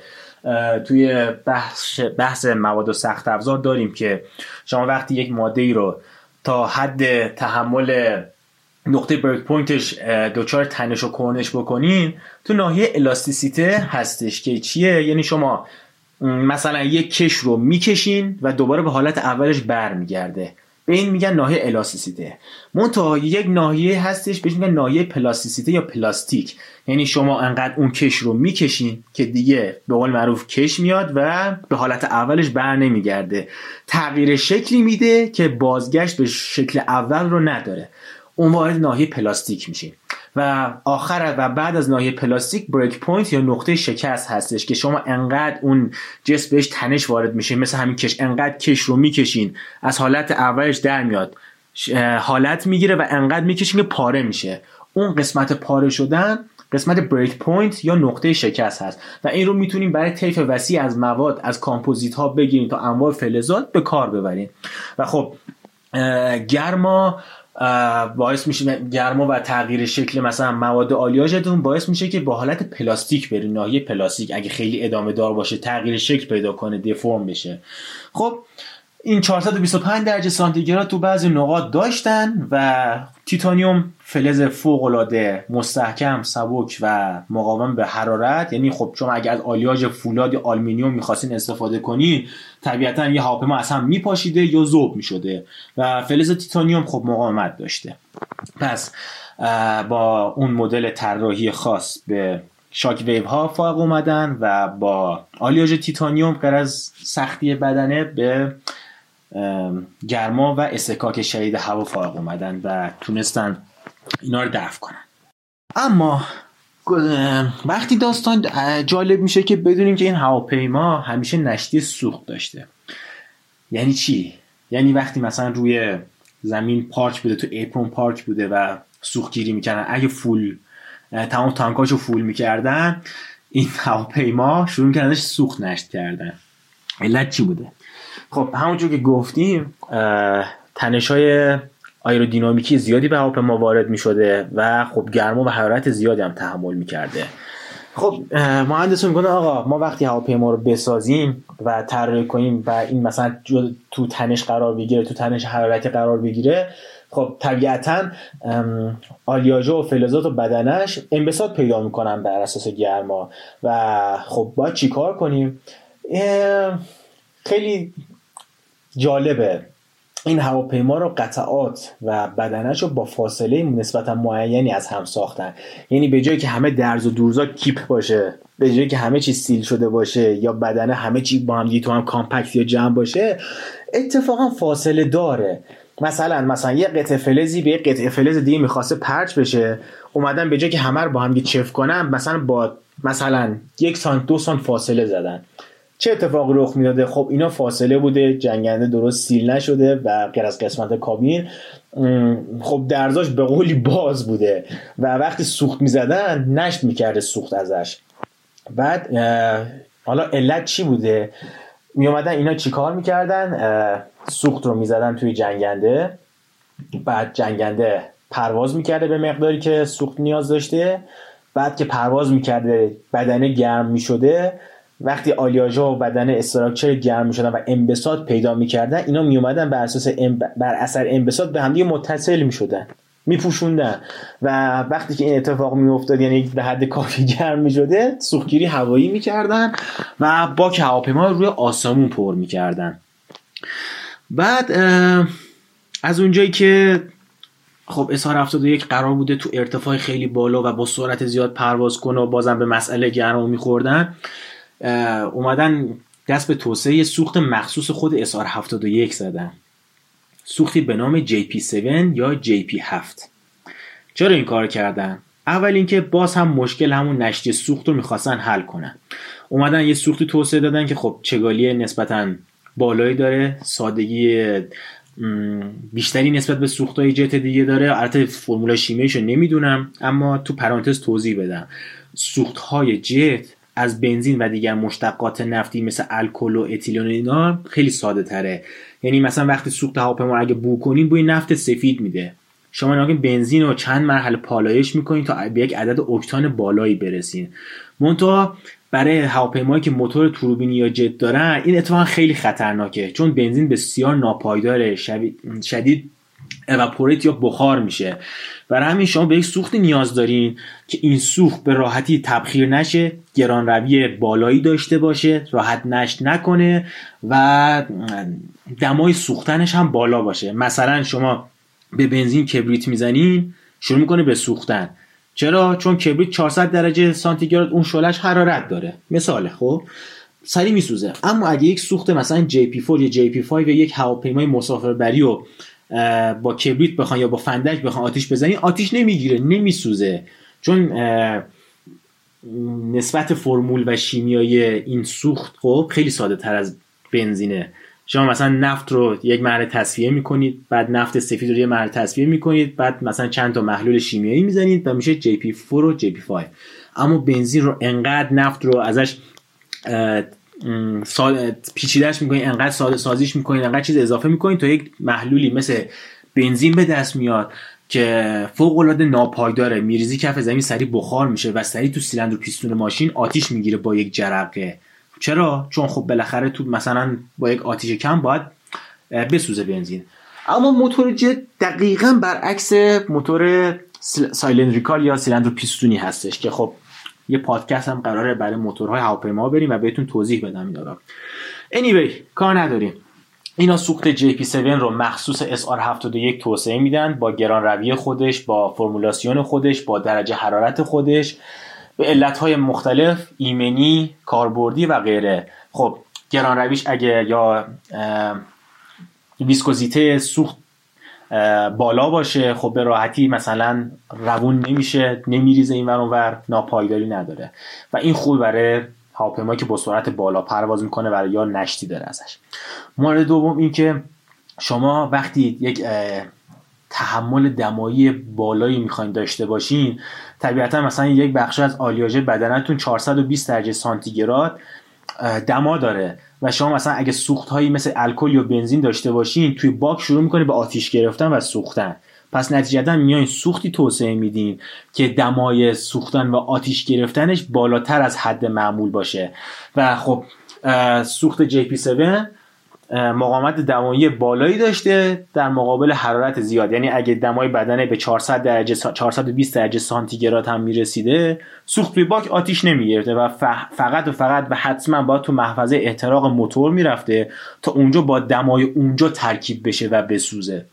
توی بحث بحث مواد و سخت افزار داریم که شما وقتی یک ماده ای رو تا حد تحمل نقطه برک پوینتش دوچار تنش و کنش بکنین تو ناحیه الاستیسیته هستش که چیه؟ یعنی شما مثلا یک کش رو می‌کشین و دوباره به حالت اولش برمیگرده. به این میگن ناحیه الاستیسیته. منتها یک ناحیه هستش بهش میگن ناحیه پلاستیسیته یا پلاستیک. یعنی شما انقدر اون کش رو می‌کشین که دیگه به قول معروف کش میاد و به حالت اولش بر نمیگرده. تغییر شکلی میده که بازگشت به شکل اول رو نداره. اون وارد ناحیه پلاستیک میشین و آخر و بعد از ناحیه پلاستیک break point یا نقطه شکست هستش که شما انقدر اون جسم بهش تنش وارد میشه مثل همین کش انقدر کش رو می‌کشین از حالت اولش در میاد حالت می‌گیره و انقدر می‌کشین که پاره میشه. اون قسمت پاره شدن قسمت break point یا نقطه شکست هست. و این رو می‌تونیم برای طیف وسیع از مواد از کامپوزیت ها بگیریم تا انواع فلزات به کار ببریم و خب گرما باعث میشه گرما و تغییر شکل مثلا مواد آلیاژتون باعث میشه که با حالت پلاستیک بری ناحیه پلاستیک. اگه خیلی ادامه دار باشه تغییر شکل پیدا کنه deform بشه. خب این 425 درجه سانتیگراد تو بعضی نقاط داشتن و تیتانیوم فلز فوق العاده مستحکم سبک و مقاوم به حرارت. یعنی خب شما اگر از آلیاژ فولاد یا آلومینیوم می‌خواستین استفاده کنی طبیعتا یه هواپیما از هم میپاشیده یا ذوب می‌شده و فلز تیتانیوم خب مقاومت داشته. پس با اون مدل طراحی خاص به shock wave ها فائق اومدن و با آلیاژ تیتانیوم غیر از سختی بدنه به گرما و استکاک شدید هوا فارغ اومدن و تونستن اینا رو دفع کنن. اما وقتی داستان جالب میشه که بدونیم که این هواپیما همیشه نشتی سوخت داشته. یعنی چی؟ یعنی وقتی مثلا روی زمین پارک بوده تو ایپرون پارک بوده و سوختگیری می‌کردن. اگه فول تمام تانکاشو فول می‌کردن این هواپیما شروع میکردنش سوخت نشت کردن. علت چی بوده؟ خب همونجور که گفتیم تنش های آیرودینامیکی زیادی به هواپیما وارد می شده و خب گرما و حرارت زیادی هم تحمل می کرده خب مهندس میگه آقا ما وقتی هواپیما رو بسازیم و طراحی کنیم و این مثلا تو تنش قرار بگیره تو تنش حرارتی قرار بگیره خب طبیعتا آلیاژه و فلزات و بدنش انبساط پیدا می‌کنن بر اساس گرما و خب باید چیکار کنیم؟ خیلی جالبه. این هواپیما رو قطعات و بدنش رو با فاصله نسبتا معینی از هم ساختن. یعنی به جایی که همه درز و دورزا کیپ باشه به جایی که همه چی سیل شده باشه یا بدنه همه چی با هم تو هم کامپکت یا جمع باشه اتفاقا فاصله داره. مثلا مثلا یه قطعه فلزی به یه قطعه فلز دیگه می‌خواسته پرچ بشه. اومدن به جایی که همه رو با هم چف کنن مثلا با مثلا یک سانت دو سانت فاصله زدن. چه اتفاقی رخ می‌داده؟ خب اینا فاصله بوده جنگنده درست سیل نشده و غیر از قسمت کابین. خب درزاش به قولی باز بوده و وقتی سوخت می‌زدن نشت می‌کرده سوخت ازش. بعد حالا علت چی بوده؟ میومدن اینا چیکار می‌کردن؟ سوخت رو می‌زدن توی جنگنده. بعد جنگنده پرواز می‌کرده به مقداری که سوخت نیاز داشته. بعد که پرواز می‌کرده بدنه گرم می‌شده. وقتی آلیاژا و بدن استراکچر گرم می‌شدن و انبساط پیدا می‌کردن اینا میومدن بر اساس بر اثر انبساط به همدیگه متصل می‌شدن میپوشوندن. و وقتی که این اتفاق میافتاد یعنی به حد کافی گرم می‌شده سوختگیری هوایی می‌کردن و باک هواپیما روی آسمون پر می‌کردن. بعد از اونجایی که خب اسار 71 قرار بوده تو ارتفاع خیلی بالا و با سرعت زیاد پرواز کنه و بازم به مسئله گرما میخوردن اومدن دست به توسعه سوخت مخصوص خود اسار 71 زدن. سوختی به نام JP7 یا JP7 چرا این کار کردن؟ اول اینکه باز هم مشکل همون نشتی سوخت رو می‌خواستن حل کنن. اومدن یه سوختی توسعه دادن که خب چگالی نسبتا بالایی داره سادگی بیشتری نسبت به سوختهای جت دیگه داره. البته فرمول شیمیشو نمی‌دونم اما تو پرانتز توضیح بدم. سوختهای جت از بنزین و دیگر مشتقات نفتی مثل الکل و اتیلون اینا خیلی ساده تره. یعنی مثلا وقتی سوخت هواپیما اگه بو کنین بوی نفت سفید میده. شما ناگه بنزین رو چند مرحله پالایش می‌کنین تا به یک عدد اکتان بالایی برسین. منتها برای هواپیمایی که موتور توربینی یا جت دارن این اتفاقا خیلی خطرناکه چون بنزین بسیار ناپایدار شدید اواپوریت یا بخار میشه. برای همین شما به یک سوخت نیاز دارین که این سوخت به راحتی تبخیر نشه گران روی بالایی داشته باشه راحت نشت نکنه و دمای سوختنش هم بالا باشه. مثلا شما به بنزین کبریت می‌زنین شروع می‌کنه به سوختن. چرا؟ چون کبریت 400 درجه سانتیگراد اون شعلش حرارت داره. مثاله خب؟ سری میسوزه. اما اگه یک سوخت مثلا JP4 یا JP5 یا یک هواپیمای مسافربری و با کبریت بخوان یا با فندک بخوان آتیش بزنین آتیش نمی‌گیره نمیسوزه. چون نسبت فرمول و شیمیایی این سوخت خب خیلی ساده تر از بنزینه. شما مثلا نفت رو یک مرحله تصفیه می‌کنید بعد نفت سفید رو یه مرحله تصفیه می‌کنید بعد مثلا چند تا محلول شیمیایی می‌زنید و میشه JP4 و JP5 اما بنزین رو انقدر نفت رو ازش پیچیدهش می‌کنید انقدر ساده سازیش می‌کنید انقدر چیز اضافه می‌کنید تا یک محلولی مثل بنزین به دست میاد که فوق العاده ناپایداره. میریزی کف زمین سریع بخار میشه و سریع تو سیلندر پیستون ماشین آتیش می‌گیره با یک جرقه. چرا؟ چون خب بالاخره تو مثلا با یک آتیش کم باید بسوزه بنزین. اما موتور جت دقیقا برعکس موتور سایلندریکال یا سیلندر پیستونی هستش که خب یه پادکست هم قراره برای موتورهای هواپیما بریم و بهتون توضیح بدم این دارم anyway کار نداریم. اینا سوخت JP7 رو مخصوص SR71 توسعه میدن با گران روی خودش با فرمولاسیون خودش با درجه حرارت خودش به علتهای مختلف ایمنی کاربردی و غیره. خب گران رویش اگه یا ویسکوزیته سوخت بالا باشه خب به راحتی مثلا روون نمیشه نمیریزه این ور ناپایداری نداره. و این خوب برای هواپیمایی که با سرعت بالا پرواز می‌کنه و یا نشتی داره ازش. مورد دوم این که شما وقتی یک تحمل دمایی بالایی می‌خواین داشته باشین طبیعتا مثلا یک بخش از آلیاژ بدنتون 420 درجه سانتیگراد دما داره و شما مثلا اگه سوخت هایی مثل الکل یا بنزین داشته باشین توی باک شروع می‌کنه به آتیش گرفتن و سوختن. پس نتیجتا میایین سوختی توسعه میدین که دمای سوختن و آتیش گرفتنش بالاتر از حد معمول باشه. و خب سوخت JP7 مقاومت دمایی بالایی داشته در مقابل حرارت زیاد. یعنی اگه دمای بدنه به 400 درجه 420 درجه سانتیگراد هم می‌رسیده سوخت توی باک آتیش نمی‌گرفته و فقط و فقط و حتما باید تو محفظه احتراق موتور می‌رفته تا اونجا با دمای اونجا ترکیب بشه و بسوزه.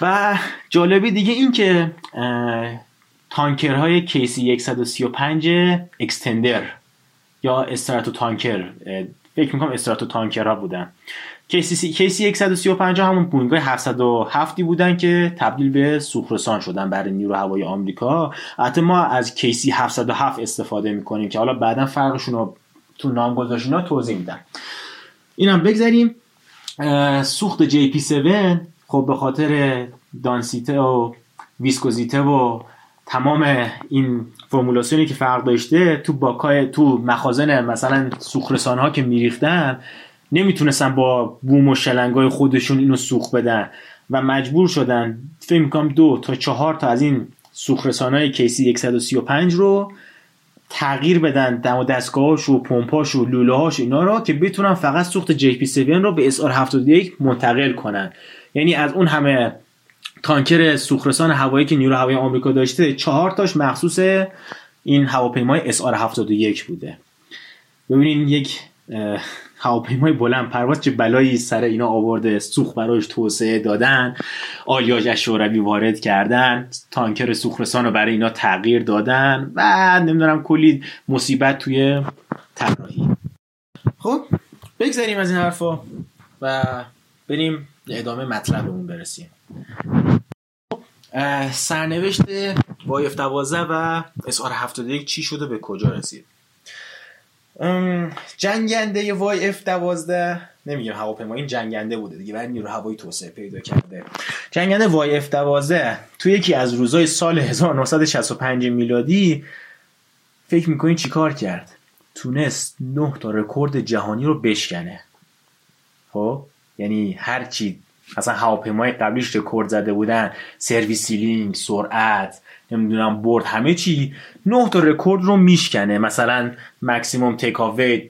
و جالبی دیگه این که تانکرهای KC 135 Extender یا Stratotanker فکر می‌کنم Stratotanker ها بودن. کیسی, کیسی 135 همون بوینگ 707 بودن که تبدیل به سوخت‌رسان شدن برای نیرو هوایی آمریکا. حتی ما از کیسی 707 استفاده می‌کنیم که حالا بعدا فرقشون رو تو نامگذاشت اینا توضیح میدم اینم بگذاریم. سوخت جی پی 7 خب به خاطر دانسیته و ویسکوزیته و تمام این فرمولاسیونی که فرق داشته تو باکای تو مخازن مثلا سوخرسان ها که میریختن نمی‌تونستن با بوم و شلنگای خودشون اینو سوخ بدن و مجبور شدن. فکر می‌کنم دو تا چهار تا از این سوخرسان های کیسی 135 رو تغییر بدن دم و دستگاهاش و پمپاش و لوله هاش اینا رو که بتونن فقط سوخت جی پی 7 رو به SR 71 منتقل کنن. یعنی از اون همه تانکر سوخرسان هوایی که نیرو هوایی آمریکا داشته چهار تاش مخصوص این هواپیمای SR 71 بوده. ببینین یک هواپیمای بلند پرواز چه بلایی سر اینا آورده سوخ براش توسعه دادن آلیاژ شوروی وارد کردن تانکر سوخرسان رو برای اینا تغییر دادن و نمی‌دونم کلی مصیبت توی طراحی. خب بگذاریم از این حرفا و بریم ادامه مطلبمون برسیم. سرنوشت وایف 12 و اسعار 71 چی شده؟ به کجا رسید؟ جنگنده YF 12 نمیگم هواپیما این جنگنده بوده دیگه ولی نیرو هوایی توسعه پیدا کرده. جنگنده YF 12 تو یکی از روزای سال 1965 میلادی فکر می‌کنین چیکار کرد؟ تونست 9 تا رکورد جهانی رو بشکنه. خب؟ یعنی هر چی مثلا هواپیمای قبلیش رکورد زده بودن service ceiling سرعت نمی‌دونم برد همه چی نه تا رکورد رو میشکنه. مثلا maximum take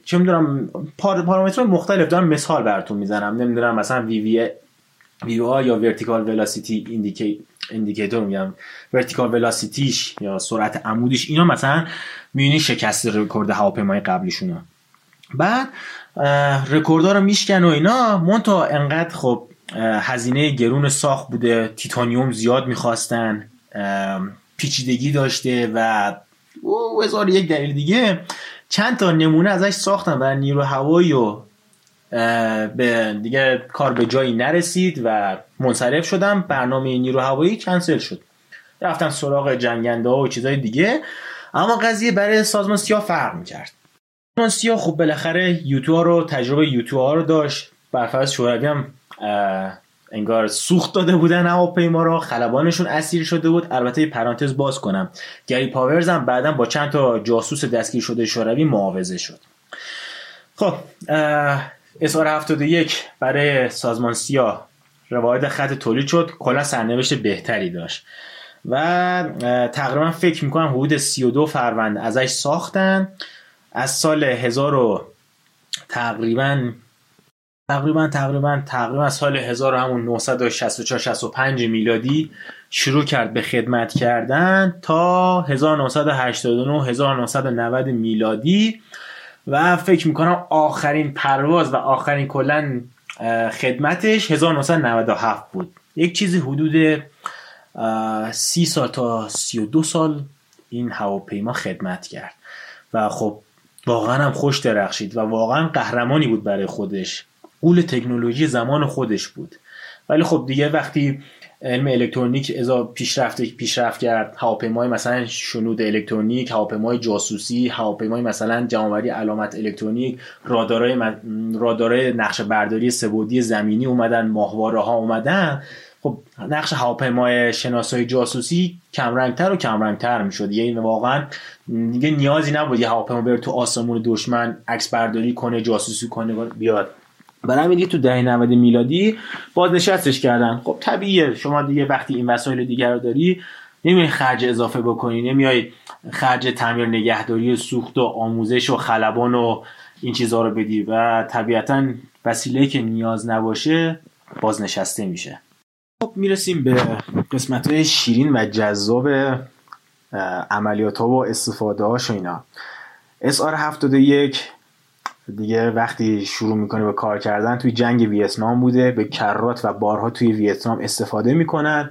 چه می‌دونم پارامترهای مختلف دارم مثال براتون می‌زنم. نمی‌دونم مثلا VVI یا vertical velocity indicator میگم. vertical velocity ش یا سرعت عمودیش اینا مثلا میونی شکست رکورد هواپیمای قبلیشونو. بعد رکوردها رو میشکن و اینا منتها انقدر خب هزینه گرون ساخت بوده تیتانیوم زیاد می‌خواستن پیچیدگی داشته و هزار یک دلیل دیگه. چند تا نمونه ازش ساختن و نیرو هوایی و به دیگه کار به جایی نرسید و منصرف شدم برنامه نیرو هوایی کنسل شد. رفتن سراغ جنگنده ها و چیزای دیگه. اما قضیه برای سازمان سیا فرق می‌کرد. سازمان سیا خب بالاخره یوتیوب رو تجربه یوتیوب رو داشت. برفرض شوروی هم انگار سوخت داده بودن هواپیما رو خلبانشون اسیر شده بود. البته پرانتز باز کنم. گری پاورز هم بعدا با چند تا جاسوس دستگیر شده شوروی معاوضه شد. خب اسار 71 برای سازمان سیا روایت خط تولید شد. کلا سرنوشت بهتری داشت. و تقریبا فکر می‌کنم حدود 32 فروند ازش ساختن. از سال 1000 تقریبا تقریبا تقریبا تقریبا سال 1964 65 میلادی شروع کرد به خدمت کردن تا 1989 1990 میلادی و فکر می‌کنم آخرین پرواز و آخرین کلا خدمتش 1997 بود. یک چیزی حدود سی سال تا 32 سال این هواپیما خدمت کرد. و خب واقعا هم خوش درخشید و واقعا قهرمانی بود برای خودش. قول تکنولوژی زمان خودش بود. ولی خب دیگه وقتی علم الکترونیک ازا پیشرفت پیشرفت کرد هواپیمای مثلا شنود الکترونیک هواپیمای جاسوسی هواپیمای مثلا جمعآوری علامت الکترونیک رادارای رادارای نقشه برداری سبودی زمینی اومدن ماهواره ها اومدن. خب نقش هواپیمای شناسایی جاسوسی کمرنگتر و کمرنگتر می‌شد. یعنی واقعا دیگه نیازی نبود یه هواپیما بره تو آسمون دشمن عکس برداری کنه جاسوسی کنه بیاد. برای همین تو دهه 90 میلادی بازنشستش کردن. خب طبیعیه. شما دیگه وقتی این وسایل دیگر رو داری نمیای خرج اضافه بکنی نمیای خرج تعمیر نگهداری و سوخت و آموزش و خلبان و این چیزها رو بدی و طبیعتا وسیله که نیاز نباشه بازنشسته میشه. خب می‌رسیم به قسمت های شیرین و جذاب عملیات ها و استفاده هاش و اینا. SR 71 دیگه وقتی شروع می‌کنه به کار کردن توی جنگ ویتنام بوده به کرات و بارها توی ویتنام استفاده می‌کنن.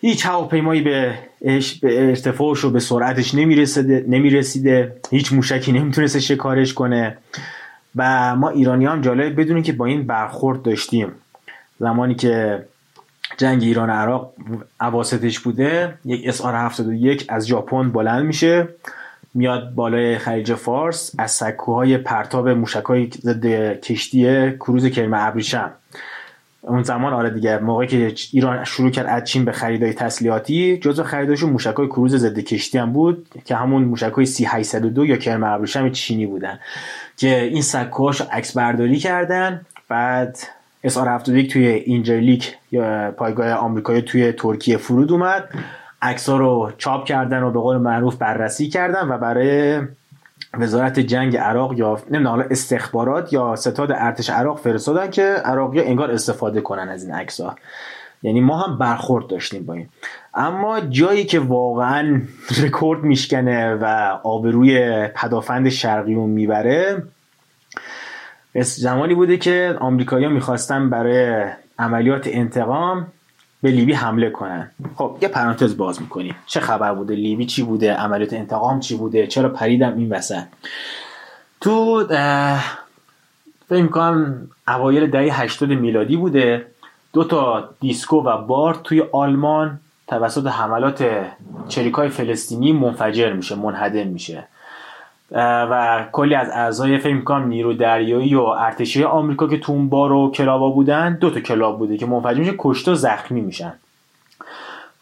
هیچ هواپیمایی به به ارتفاعش و به سرعتش نمی‌رسیده نمی‌رسیده. هیچ موشکی نمی‌تونسته شکارش کنه. و ما ایرانی هم جالب بدونیم که با این برخورد داشتیم زمانی که جنگ ایران عراق عواستش بوده یک SR 71 از ژاپن بلند میشه. میاد بالای خلیج فارس از سکوهای پرتاب موشکای ضد کشتی کروز کرم ابریشم. اون زمان آره دیگه موقعی که ایران شروع کرد از چین به خریدای تسلیحاتی جزو خریداشون موشکای کروز ضد کشتی هم بود که همون موشکای سی 802 یا کرم ابریشم چینی بودن که این سکوهاش عکس برداری کردن. بعد اسار 71 توی اینجرلیک یا پایگاه آمریکایی توی ترکیه فرود اومد. عکس‌ها رو چاپ کردن و به قول معروف بررسی کردن و برای وزارت جنگ عراق یا نمی‌دونم حالا استخبارات یا ستاد ارتش عراق فرستادن که عراقی انگار استفاده کنن از این عکس‌ها. یعنی ما هم برخورد داشتیم با این. اما جایی که واقعا رکورد میشکنه و آبروی پدافند شرقی رو می‌بره زمانی بوده که آمریکایی‌ها می‌خواستن برای عملیات انتقام به لیبی حمله کنن. خب یه پرانتز باز می‌کنیم. چه خبر بوده؟ لیبی چی بوده؟ عملیات انتقام چی بوده؟ چرا پریدم این وسط. تو فکر می‌کنم اوایل دهه 80 میلادی بوده. دو تا دیسکو و بار توی آلمان توسط حملات چریکای فلسطینی منفجر میشه منهدم میشه. و کلی از اعضای فکر می‌کنم نیرو دریایی و ارتشی آمریکا که تو اون بار و کلابا بودن دو تا کلاب بوده که منفجر میشه کشته زخمی میشن.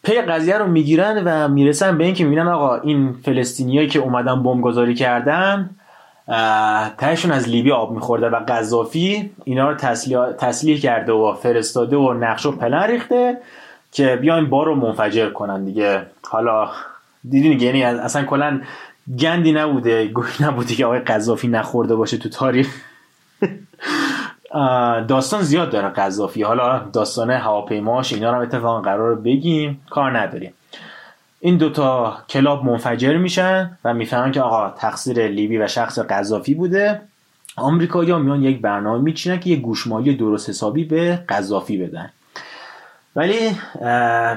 پی قضیه رو می‌گیرن و می‌رسن به اینکه می‌بینن آقا این فلسطینیایی که اومدن بمبگذاری کردن تهشون از لیبی آب میخورده و قذافی اینا رو تسلیح کرده و فرستاده و نقش و پلن ریخته که بیاین بار رو منفجر کنن دیگه. حالا دیدین یعنی اصلا کلا گندی نبوده گوی نبوده که آقای قذافی نخورده باشه تو تاریخ. داستان زیاد داره قذافی. حالا داستان هواپیماش اینا رو اتفاقا قرار بگیم. کار نداریم. این دوتا کلاب منفجر میشن و می‌فهمن که آقا تقصیر لیبی و شخص قذافی بوده. آمریکایی‌ها میان یک برنامه میچینن که یک گوشمالی درست حسابی به قذافی بدن. ولی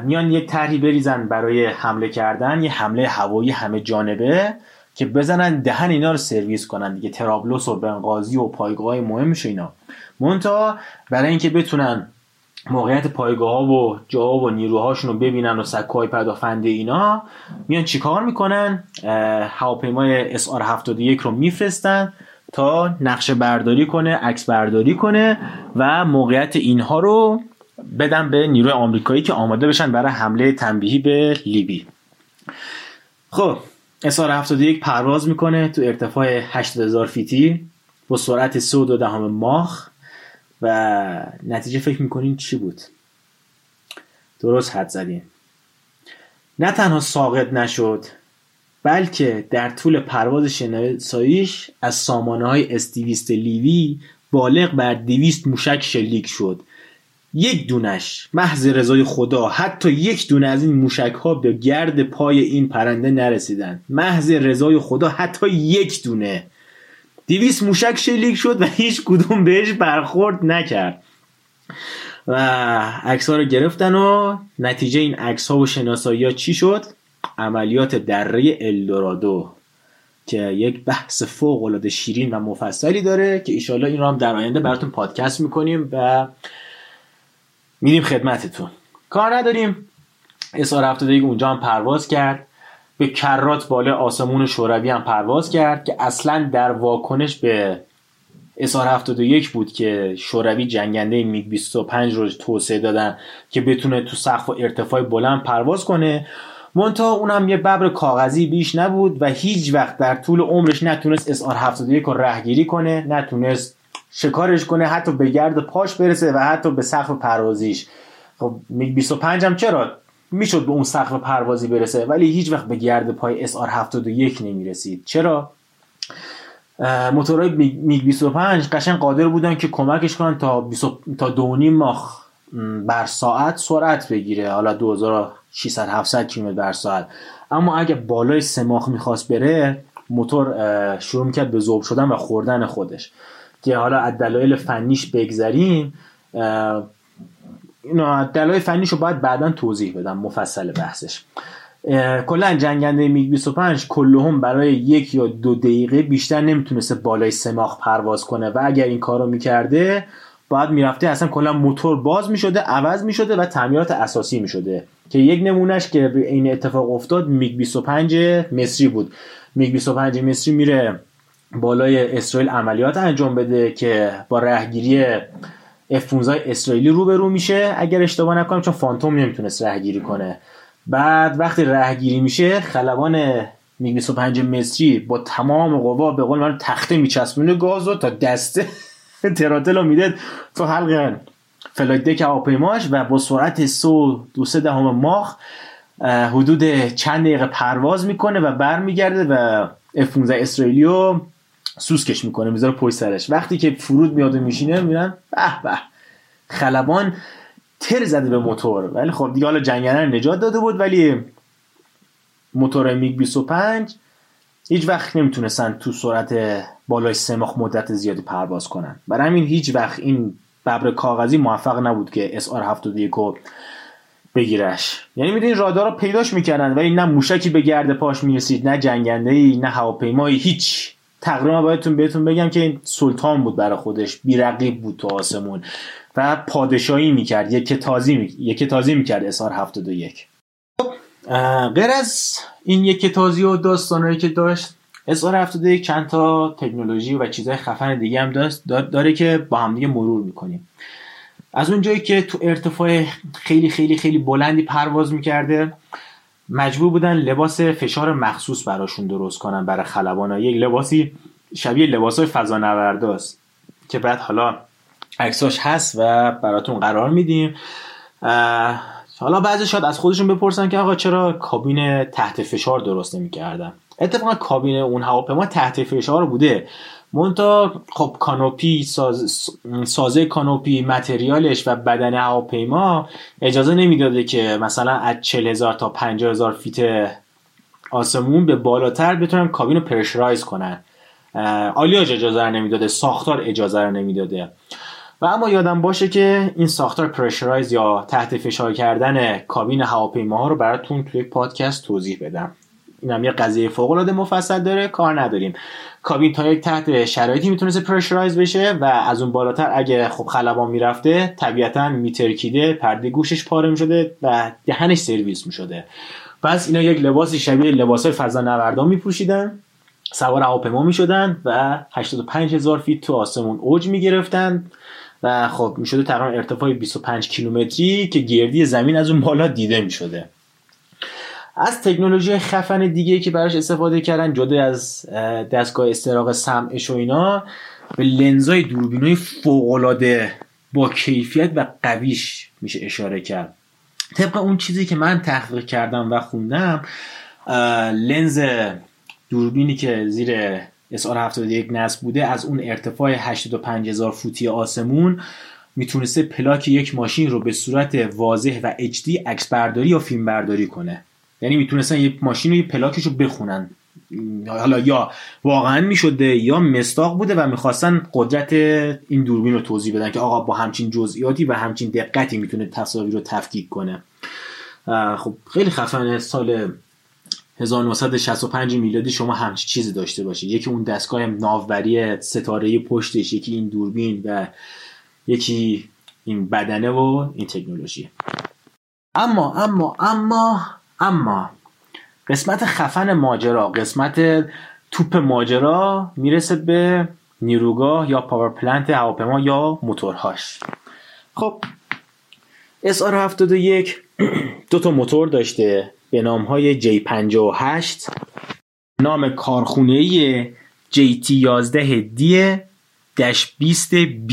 میان یک طرحی بریزن برای حمله کردن یه حمله هوایی همه جانبه که بزنن دهن اینا رو سرویس کنن دیگه ترابلوس و بنغازی و پایگاه مهمش اینا. مونتا برای اینکه بتونن موقعیت پایگاه ها و جاها و نیروهاشون رو ببینن و سکوهای پدافنده اینا میان چیکار می‌کنن؟ هواپیمای اسار 71 رو میفرستن تا نقشه برداری کنه عکس برداری کنه و موقعیت اینها رو بدن به نیروی آمریکایی که آماده بشن برای حمله تنبیهی به لیبی. خب اسار 71 پرواز می‌کنه تو ارتفاع 8000 فیتی با سرعت 3 دهم ماخ و نتیجه فکر می‌کنین چی بود؟ درست حد زدین نه تنها ساقط نشد بلکه در طول پرواز شناساییش از سامانه های استیویست لیوی بالغ بر دیویست موشک شلیک شد. یک دونش. محض رضای خدا. حتی یک دونه از این موشک ها به گرد پای این پرنده نرسیدن. محض رضای خدا حتی یک دونه. دیویس موشک شلیک شد و هیچ کدوم بهش برخورد نکرد. و عکس ها رو گرفتن و نتیجه این عکس ها و شناسایی ها چی شد؟ عملیات دره الدورادو که یک بحث فوق العاده شیرین و مفصلی داره که ایشالا این رو هم در آینده براتون پادکست می‌کنیم و میریم خدمتتون. کار نداریم. اسار 71 اونجا هم پرواز کرد. به کرات بالا آسمون شوروی هم پرواز کرد که اصلا در واکنش به اسار 71 بود که شوروی جنگنده میگ 25 رو توسعه دادن که بتونه تو سقف و ارتفاع بلند پرواز کنه. مونتا اونم یه ببر کاغذی بیش نبود و هیچ وقت در طول عمرش نتونست اسار 71 رو رهگیری کنه نتونست شکارش کنه حتی به گرد پاش برسه و حتی به سقف پروازیش. خب میگ 25 هم چرا می‌شد به اون سقف پروازی برسه؟ ولی هیچ وقت به گرد پای SR 71 نمی‌رسید. چرا؟ موتورهای میگ 25 قشنگ قادر بودن که کمکش کنن تا تا دو ماخ بر ساعت سرعت بگیره. حالا 2600 700 کیلومتر بر ساعت. اما اگه بالای سه ماخ می‌خواست بره موتور شروع می‌کرد به ذوب شدن و خوردن خودش. که حالا از دلایل فنیش بگذریم دلایل فنیش رو باید بعدا توضیح بدم مفصل بحثش. کلا جنگنده میگ 25 کلهم برای یک یا دو دقیقه بیشتر نمی‌تونسته بالای سماخ پرواز کنه و اگر این کارو می‌کرده باید می‌رفته اصلا کلا موتور باز می‌شده عوض می‌شده و تعمیرات اساسی می‌شده. که یک نمونهش که این اتفاق افتاد میگ 25 مصری بود. میگ 25 مصری میره بالای اسرائیل عملیات انجام بده که با رهگیری F-15 اسرائیلی روبرو میشه. اگر اشتباه نکنم چون فانتوم نمی‌تونست رهگیری کنه. بعد وقتی رهگیری میشه خلبان میگ 25 مصری با تمام قوا به قول من تخته میچسبونه گازو تا دسته throttle رو میده تو حلق flight deck هواپیماش و با سرعت سه و دو سه دهم ماخ حدود چند دقیقه پرواز می‌کنه و برمیگرده و F-15 اسرائیلیو سوسکش می‌کنه می‌ذاره پشت سرش. وقتی که فرود میاد و میشینه میرن به به خلبان تر زده به موتور. ولی خب دیگه حالا جنگنر نجات داده بود ولی موتور میگ 25 هیچ وقت نمی‌تونستن تو سرعت بالای سه ماه مدت زیادی پرواز کنن. برای همین هیچ وقت این ببر کاغذی موفق نبود که SR 71 رو بگیرش. یعنی می‌دونی رادار پیداش می‌کردن ولی نه موشکی به گرد پاش می‌رسید نه جنگنده ای نه هواپیمایی هیچ. تقریبا بایدتون بهتون بگم که این سلطان بود برای خودش بیرقیب بود تو آسمون و پادشاهی می‌کرد یک تازی می... یک تازی می‌کرد اسار 71 غیر از این یک تازی و داستانهایی که داشت اسار 71 چند تا تکنولوژی و چیزهای خفن دیگه هم داشت داره که با هم دیگه مرور می‌کنیم. از اونجایی که تو ارتفاع خیلی خیلی خیلی بلندی پرواز می‌کرده مجبور بودن لباس فشار مخصوص براشون درست کنن برای خلبانا یک لباسی شبیه لباس های فضانورداست که بعد حالا عکساش هست و براتون قرار میدیم. حالا بعضی شاید از خودشون بپرسن که آقا چرا کابین تحت فشار درست نمی‌کردن؟ اتفاقا کابین اون هواپیما تحت فشار بوده. مونتا خب کانوپی ساز، سازه کانوپی متریالش و بدن هواپیما اجازه نمی‌داده که مثلا از 40 هزار تا 50 هزار فیت آسمون به بالاتر بتونن کابین رو پرشرایز کنن. آلیاج اجازه رو نمی‌داده ساختار اجازه رو نمی‌داده. و اما یادم باشه که این ساختار پرشرایز یا تحت فشار کردن کابین هواپیماها رو براتون توی پادکست توضیح بدم. اینم یه قضیه فوق العاده مفصل داره کار نداریم. کابین تا یک تحت شرایطی می‌تونست پرشرایز بشه و از اون بالاتر اگه خب خلبان می‌رفته طبیعتا میترکیده پرده گوشش پاره می‌شده و دهنش سرویس می‌شده. پس اینا یک لباسی شبیه لباس فضا نوردا میپوشیدن سوار هواپیما می‌شدن و 85 هزار فیت تو آسمون اوج می‌گرفتن و خب می‌شده تقریبا ارتفاع 25 کیلومتری که گردی زمین از اون بالا دیده می‌شده. از تکنولوژی خفن دیگه که براش استفاده کردن جدا از دستگاه استراق سمعش و اینا به لنزای دوربینای فوقالعاده با کیفیت و قویش میشه اشاره کرد. طبق اون چیزی که من تحقیق کردم و خوندم لنز دوربینی که زیر SR 71 نصب بوده از اون ارتفاع 85 هزار فوتی آسمون می‌تونسته پلاک یک ماشین رو به صورت واضح و HD عکس برداری یا فیلم برداری کنه. یعنی می‌تونستن یه ماشین رو یه پلاکش رو بخونن. حالا یا واقعا می‌شده یا مستاق بوده و می‌خواستن قدرت این دوربین رو توضیح بدن که آقا با همچین جزئیاتی و همچین دقتی می‌تونه تصاویر رو تفکیک کنه. خب خیلی خفنه. سال 1965 میلادی شما همچین چیزی داشته باشید یکی اون دستگاه ناوبری ستاره پشتش یکی این دوربین و یکی این بدنه و این تکنولوژی. اما اما اما اما قسمت خفن ماجرا قسمت توپ ماجرا می‌رسه به نیروگاه یا پاور پلنت هواپیما یا موتورهاش. خب SR 71 دو تا موتور داشته به نام های J58 نام کارخونه JT11D 20 B.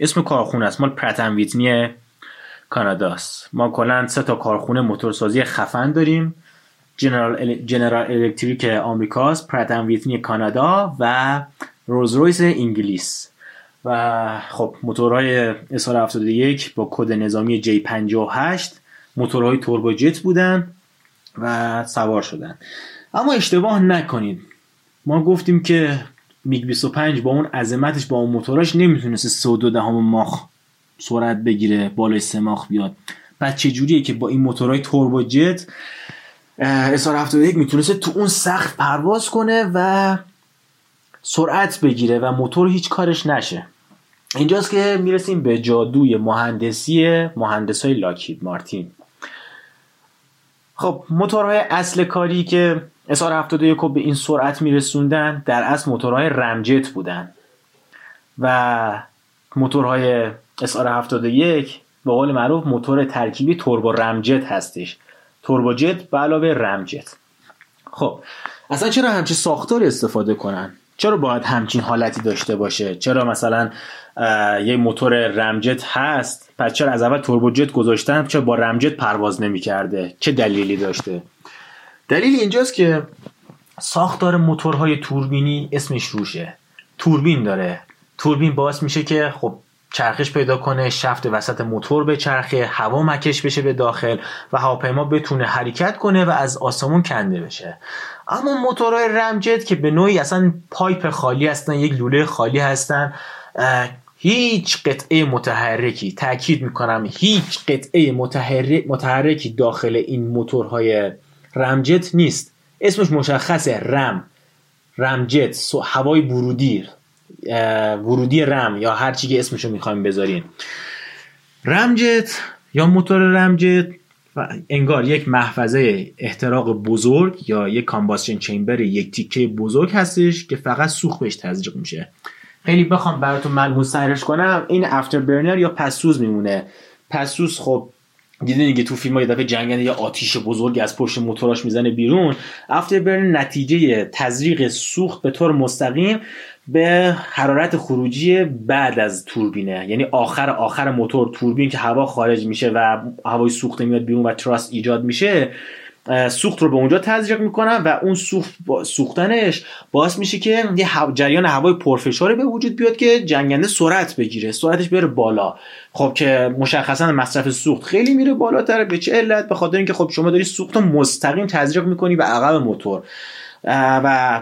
اسم کارخونه است مال پرتن ویتنی کاناداست. ما کلا سه تا کارخونه موتورسازی خفن داریم. جنرال, جنرال الکتریک آمریکاست پرتن ویتنی کانادا و روز رویس انگلیس. و خب موتورهای اسار 71 با کد نظامی J58 موتورهای توربوجت بودن و سوار شدن. اما اشتباه نکنید. ما گفتیم که میگ 25 با اون عظمتش با اون موتوراش نمی‌تونست 32 دهم ماخ سرعت بگیره بالای سماخ بیاد. بعد چه جوریه که با این موتورهای توربو جت اسار 71 می‌تونسته تو اون سخت پرواز کنه و سرعت بگیره و موتور هیچ کارش نشه. اینجاست که می‌رسیم به جادوی مهندسی مهندس های لاکید مارتین. خب موتورهای اصل کاری که SR 71 به این سرعت میرسوندن در اصل موتورهای رمجت بودن و موتورهای SR 71 به قول معروف موتور ترکیبی توربو رمجت هستش. توربو جت به علاوه رمجت. خب اصلا چرا همچین ساختاری استفاده کنن؟ چرا باید همچین حالتی داشته باشه؟ چرا مثلا یه موتور رمجت هست پس چرا از اول توربوجت گذاشتن چرا با رمجت پرواز نمی‌کرده؟ چه دلیلی داشته؟ دلیل اینجاست که ساختار موتورهای توربینی اسمش روشه. توربین داره. توربین باعث میشه که خب چرخش پیدا کنه شفت وسط موتور به چرخه هوا مکش بشه به داخل و هواپیما بتونه حرکت کنه و از آسمون کنده بشه. اما موتورهای رمجت که به نوعی اصلا پایپ خالی هستن یک لوله خالی هستن هیچ قطعه متحرکی تاکید می‌کنم هیچ قطعه متحرکی داخل این موتورهای رمجت نیست. اسمش مشخصه رم. رمجت هوای ورودی. ورودی رم یا هر چی که اسمشو می‌خوایم بذارین. رمجت یا موتور رمجت انگار یک محفظه احتراق بزرگ یا یک کامباستشن چیمبر یک تیکه بزرگ هستش که فقط سوخت بهش تزریق میشه. خیلی بخوام براتون ملموس سرش کنم. این افتر برنر یا پسوز میمونه. پسوز خب دیدین دیگه تو فیلم های دفعه جنگنده یا آتیش بزرگی از پشت موتوراش می‌زنه بیرون. افتر برن نتیجه تزریق سوخت به طور مستقیم. به حرارت خروجی بعد از توربینه. یعنی آخر آخر موتور توربین که هوا خارج میشه و هوای سوخته میاد بیرون و تراست ایجاد میشه سوخت رو به اونجا تزریق می‌کنن و اون سوخت سوختنش باعث میشه که یه جریان هوای پرفشاری به وجود بیاد که جنگنده سرعت بگیره سرعتش بره بالا. خب که مشخصا مصرف سوخت خیلی میره بالاتر به چه علت؟ به خاطر اینکه خب شما داری سوخت مستقیم تزریق می‌کنی به عقب موتور. و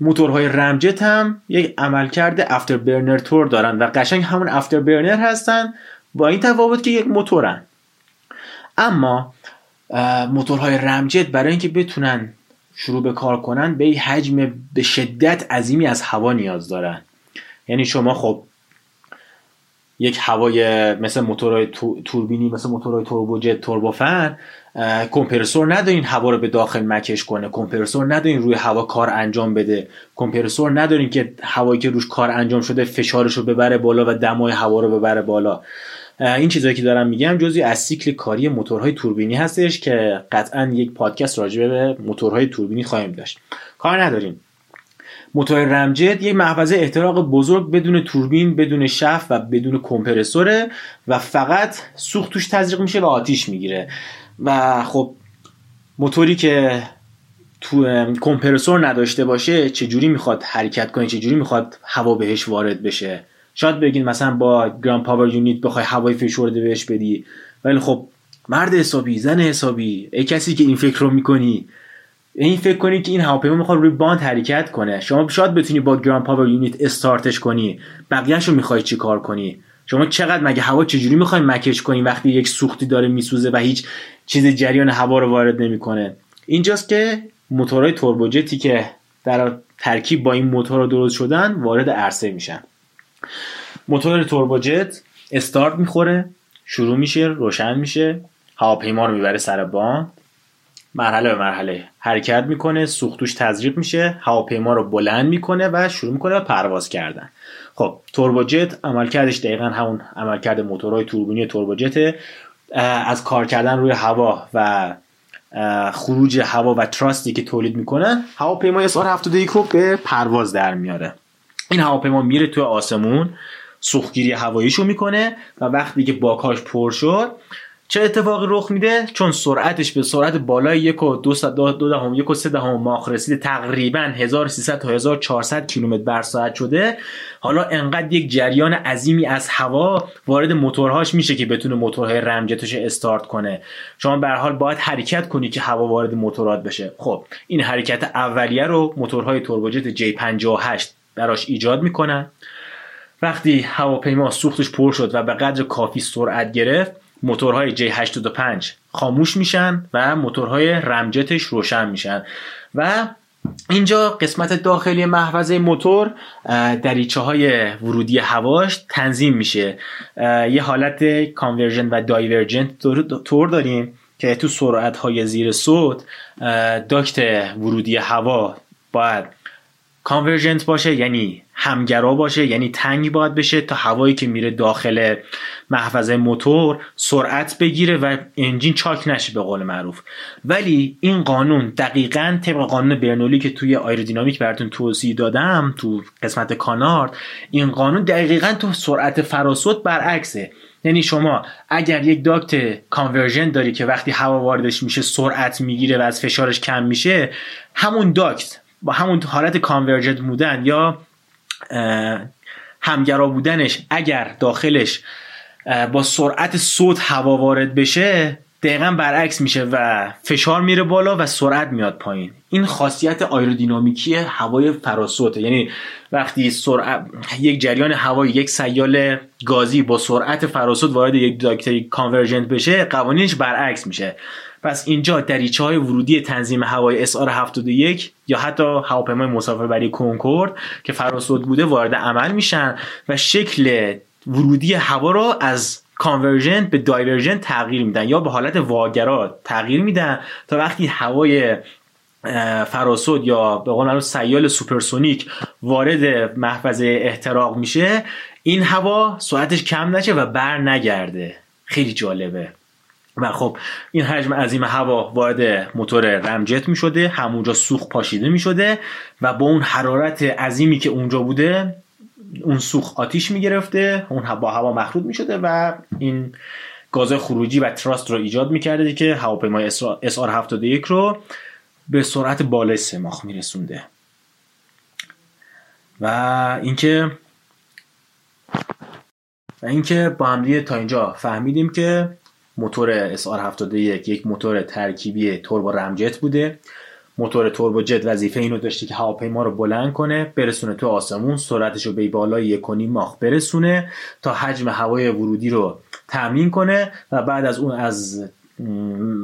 موتورهای رمجت هم یک عملکرد افتر برنر تور دارن و قشنگ همون افتر برنر هستن با این تفاوت که یک موتورن. اما موتورهای رمجت برای اینکه بتونن شروع به کار کنن به حجم به شدت عظیمی از هوا نیاز دارن. یعنی شما خب یک هوای مثل موتورهای توربینی مثل موتورهای توربوجت توربوفن کمپرسور ندارین هوا رو به داخل مکش کنه. کمپرسور ندارین روی هوا کار انجام بده. کمپرسور ندارین که هوایی که روش کار انجام شده فشارش رو ببره بالا و دمای هوا رو ببره بالا. این چیزهایی که دارم میگم جزی از سیکل کاری موتورهای توربینی هستش که قطعا یک پادکست راجع به موتورهای توربینی خواهیم داشت. کار نداریم. موتور رمجت یک محفظه احتراق بزرگ بدون توربین بدون شف و بدون کمپرسوره و فقط سوخت توش تزریق میشه و آتیش می‌گیره. و خب موتوری که تو کمپرسور نداشته باشه چجوری می‌خواد حرکت کنه چجوری می‌خواد هوا بهش وارد بشه؟ شاید بگین مثلا با ground power unit بخوای هوای فشرده بهش بدی. ولی خب مرد حسابی زن حسابی ای کسی که این فکر رو می‌کنی این فکر کنی که این هواپیما می‌خواد روی باند حرکت کنه. شما شاید بتونی با ground power unit استارتش کنی. بقیهش رو می‌خوای چی کار کنی؟ شما چقدر مگه هوا چجوری می‌خوای مکش کنی وقتی یک سوختی داره میسوزه و هیچ چیز جریان هوا رو وارد نمی‌کنه؟ اینجاست که موتورهای توربوجتی که در ترکیب با این موتور درست شدن وارد عرصه میشن. موتور توربوجت استارت می‌خوره شروع میشه روشن میشه هواپیما رو می‌بره سر بان مرحله به مرحله. حرکت می‌کنه سوختوش تزریق میشه هواپیما رو بلند می‌کنه و شروع می‌کنه به پرواز کردن. خب توربوجت عملکردش دقیقا همون عملکرد موتورهای توربینی توربوجته. از کار کردن روی هوا و خروج هوا و تراستی که تولید می‌کنه هواپیما SR 71 رو به پرواز در میاره. این هواپیما میره توی آسمون سوختگیری هواییشو می‌کنه و وقتی که باکاش پر شد چه اتفاقی رخ میده؟ چون سرعتش به سرعت بالای یک و دو, دو, دهم یک و سه دهم ماخ رسیده تقریبا 1300 تا 1400 کیلومتر بر ساعت شده. حالا انقدر یک جریان عظیمی از هوا وارد موتورهاش میشه که بتونه موتورهای رمجتش استارت کنه. شما به حال باید حرکت کنی که هوا وارد موتورات بشه. خب این حرکت اولیه رو موتورهای توربوجت J58 براش ایجاد می‌کنن. وقتی هواپیما سوختش پر شد و به قدر کافی سرعت گرفت موتورهای J85 خاموش میشن و موتورهای رمجتش روشن میشن. و اینجا قسمت داخلی محفظه موتور دریچه های ورودی هواش تنظیم میشه. یه حالت convergent و divergent طور داریم که تو سرعت های زیر صوت duct ورودی هوا باید convergent باشه یعنی همگرا باشه یعنی تنگ باید بشه تا هوایی که میره داخل محفظه موتور سرعت بگیره و engine choke نشه به قول معروف. ولی این قانون دقیقا طبق قانون برنولی که توی آیرودینامیک براتون توضیح دادم تو قسمت canard این قانون دقیقا تو سرعت فراصوت برعکسه. یعنی شما اگر یک duct convergent داری که وقتی هوا واردش میشه سرعت می‌گیره و از فشارش کم میشه همون duct با همون حالت convergent بودن یا همگرا بودنش اگر داخلش با سرعت صوت هوا وارد بشه دقیقا برعکس میشه و فشار میره بالا و سرعت میاد پایین. این خاصیت آیرودینامیکی هوای فراسوته. یعنی وقتی سرعت یک جریان هوایی یک سیال گازی با سرعت فراسوت وارد یک داکتری کانورژنت بشه قوانینش برعکس میشه. پس اینجا دریچه های ورودی تنظیم هوای SR 71 یا حتی هواپیمای مسافربری کنکورد که فراسود بوده وارد عمل میشن و شکل ورودی هوا را از convergent به divergent تغییر میدن یا به حالت واگرا تغییر میدن تا وقتی هوای فراصوت یا به قول سیال supersonic وارد محفظه احتراق میشه این هوا سرعتش کم نشه و بر نگرده. خیلی جالبه. و خب این حجم عظیم هوا وارد موتور ramjet می شده همونجا سوخت پاشیده می شده و با اون حرارت عظیمی که اونجا بوده اون سوخت آتیش می گرفته اون با هوا مخلوط می شده و این گاز خروجی و تراست رو ایجاد می کرده که هواپیمای SR 71 رو به سرعت بالای سماخ می رسونده و اینکه و اینکه با هم تا اینجا فهمیدیم که موتور SR71 یک موتور ترکیبی توربو رمجت بوده. موتور توربو جت وظیفه اینو داشته که هواپیما رو بلند کنه برسونه تو آسمون سرعتش رو به بالای یکونی ماخ برسونه تا حجم هوای ورودی رو تامین کنه و بعد از اون از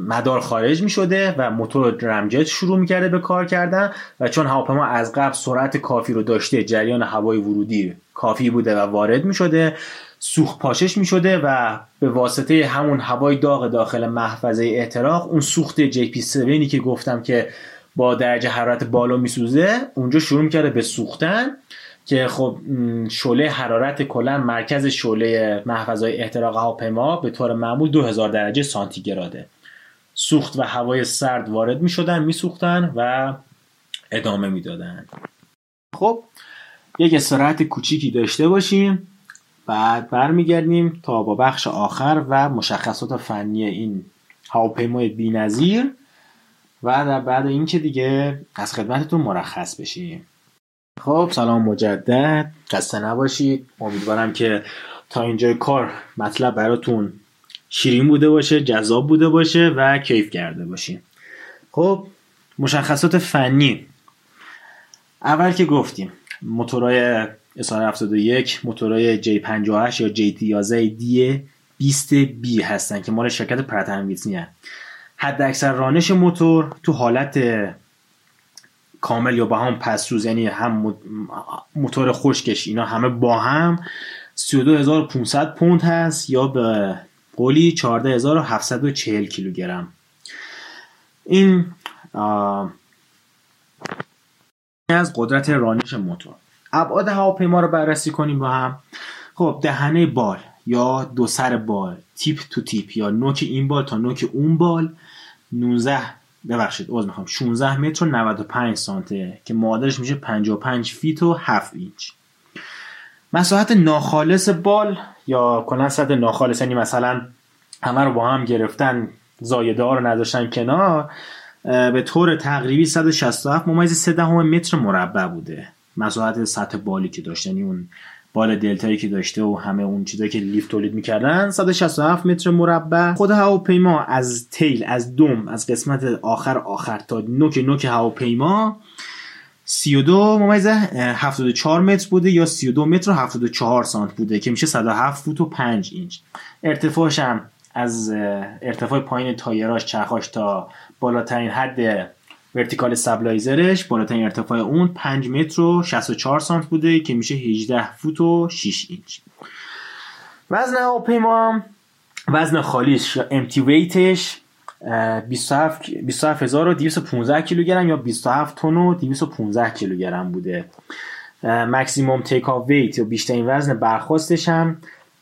مدار خارج می شده و موتور رمجت شروع می کرده به کار کردن و چون هواپیما از قبل سرعت کافی رو داشته جریان هوای ورودی کافی بوده و وارد می شده سوخت پاشش می شده و به واسطه همون هوای داغ داخل محفظه احتراق اون سوخت جی پی 7 که گفتم که با درجه حرارت بالا میسوزه اونجا شروع کرده به سوختن که خب شعله حرارت کلا مرکز شعله محفظه احتراق هواپیما به طور معمول 2000 درجه سانتیگراده. سوخت و هوای سرد وارد می شدن می سوختن و ادامه می‌دادن. خب یک استراحت کوچیکی داشته باشیم. بعد برمیگردیم تا با بخش آخر و مشخصات فنی این هواپیمای بینظیر و در بعد اینکه دیگه از خدمتتون مرخص بشیم. خب سلام مجدد. خسته نباشید. امیدوارم که تا اینجا کار مطلب براتون شیرین بوده باشه جذاب بوده باشه و کیف کرده باشیم خب مشخصات فنی. اول که گفتیم موتورهای اسار 71 موتورهای J58 یا JT11 دی 20 b هستن که مال شرکت پرت ویتنی حد اکثر رانش موتور تو حالت کامل یا با هم پسروز یعنی هم موتور خشکش اینا همه با هم 32500 پوند هست یا به قولی 14740 کیلوگرم. این از قدرت رانش موتور. ابعاد هواپیما رو بررسی کنیم با هم. خب دهنه بال یا دو سر بال تیپ تو تیپ یا نوک این بال تا نوک اون بال. 19 ببخشید عذر می‌خوام. 16 متر و 95 سانته که معادلش میشه 55 فیت و 7 اینچ. مساحت ناخالص بال یا کلا سطح ناخالص یعنی مثلا همه رو با هم گرفتن زایده ها رو نذاشتن کنار به طور تقریبی 167 ممیز 3 متر مربع بوده. مساحت سطح بالی که داشت. یعنی اون بال دلتایی که داشته و همه اون چیزایی که لیفت تولید می‌کردن 167 متر مربع. خود هواپیما از تیل از دوم از قسمت آخر آخر تا نوک نوک هواپیما 32 ممیز 74 متر بوده یا 32 متر و 74 سانت بوده که میشه 107 فوت و 5 اینچ. ارتفاعش هم از ارتفاع پایین تایراش چرخاش تا بالاترین حد vertical stabilizer ش بالاترین ارتفاع اون 5 متر و 64 سانت بوده که میشه 18 فوت و 6 اینچ. وزن هواپیما وزن خالیش empty weight ش 27 27215 کیلوگرم یا 27 تن و 215 کیلوگرم بوده. maximum takeoff weight یا بیشترین وزن برخاستش هم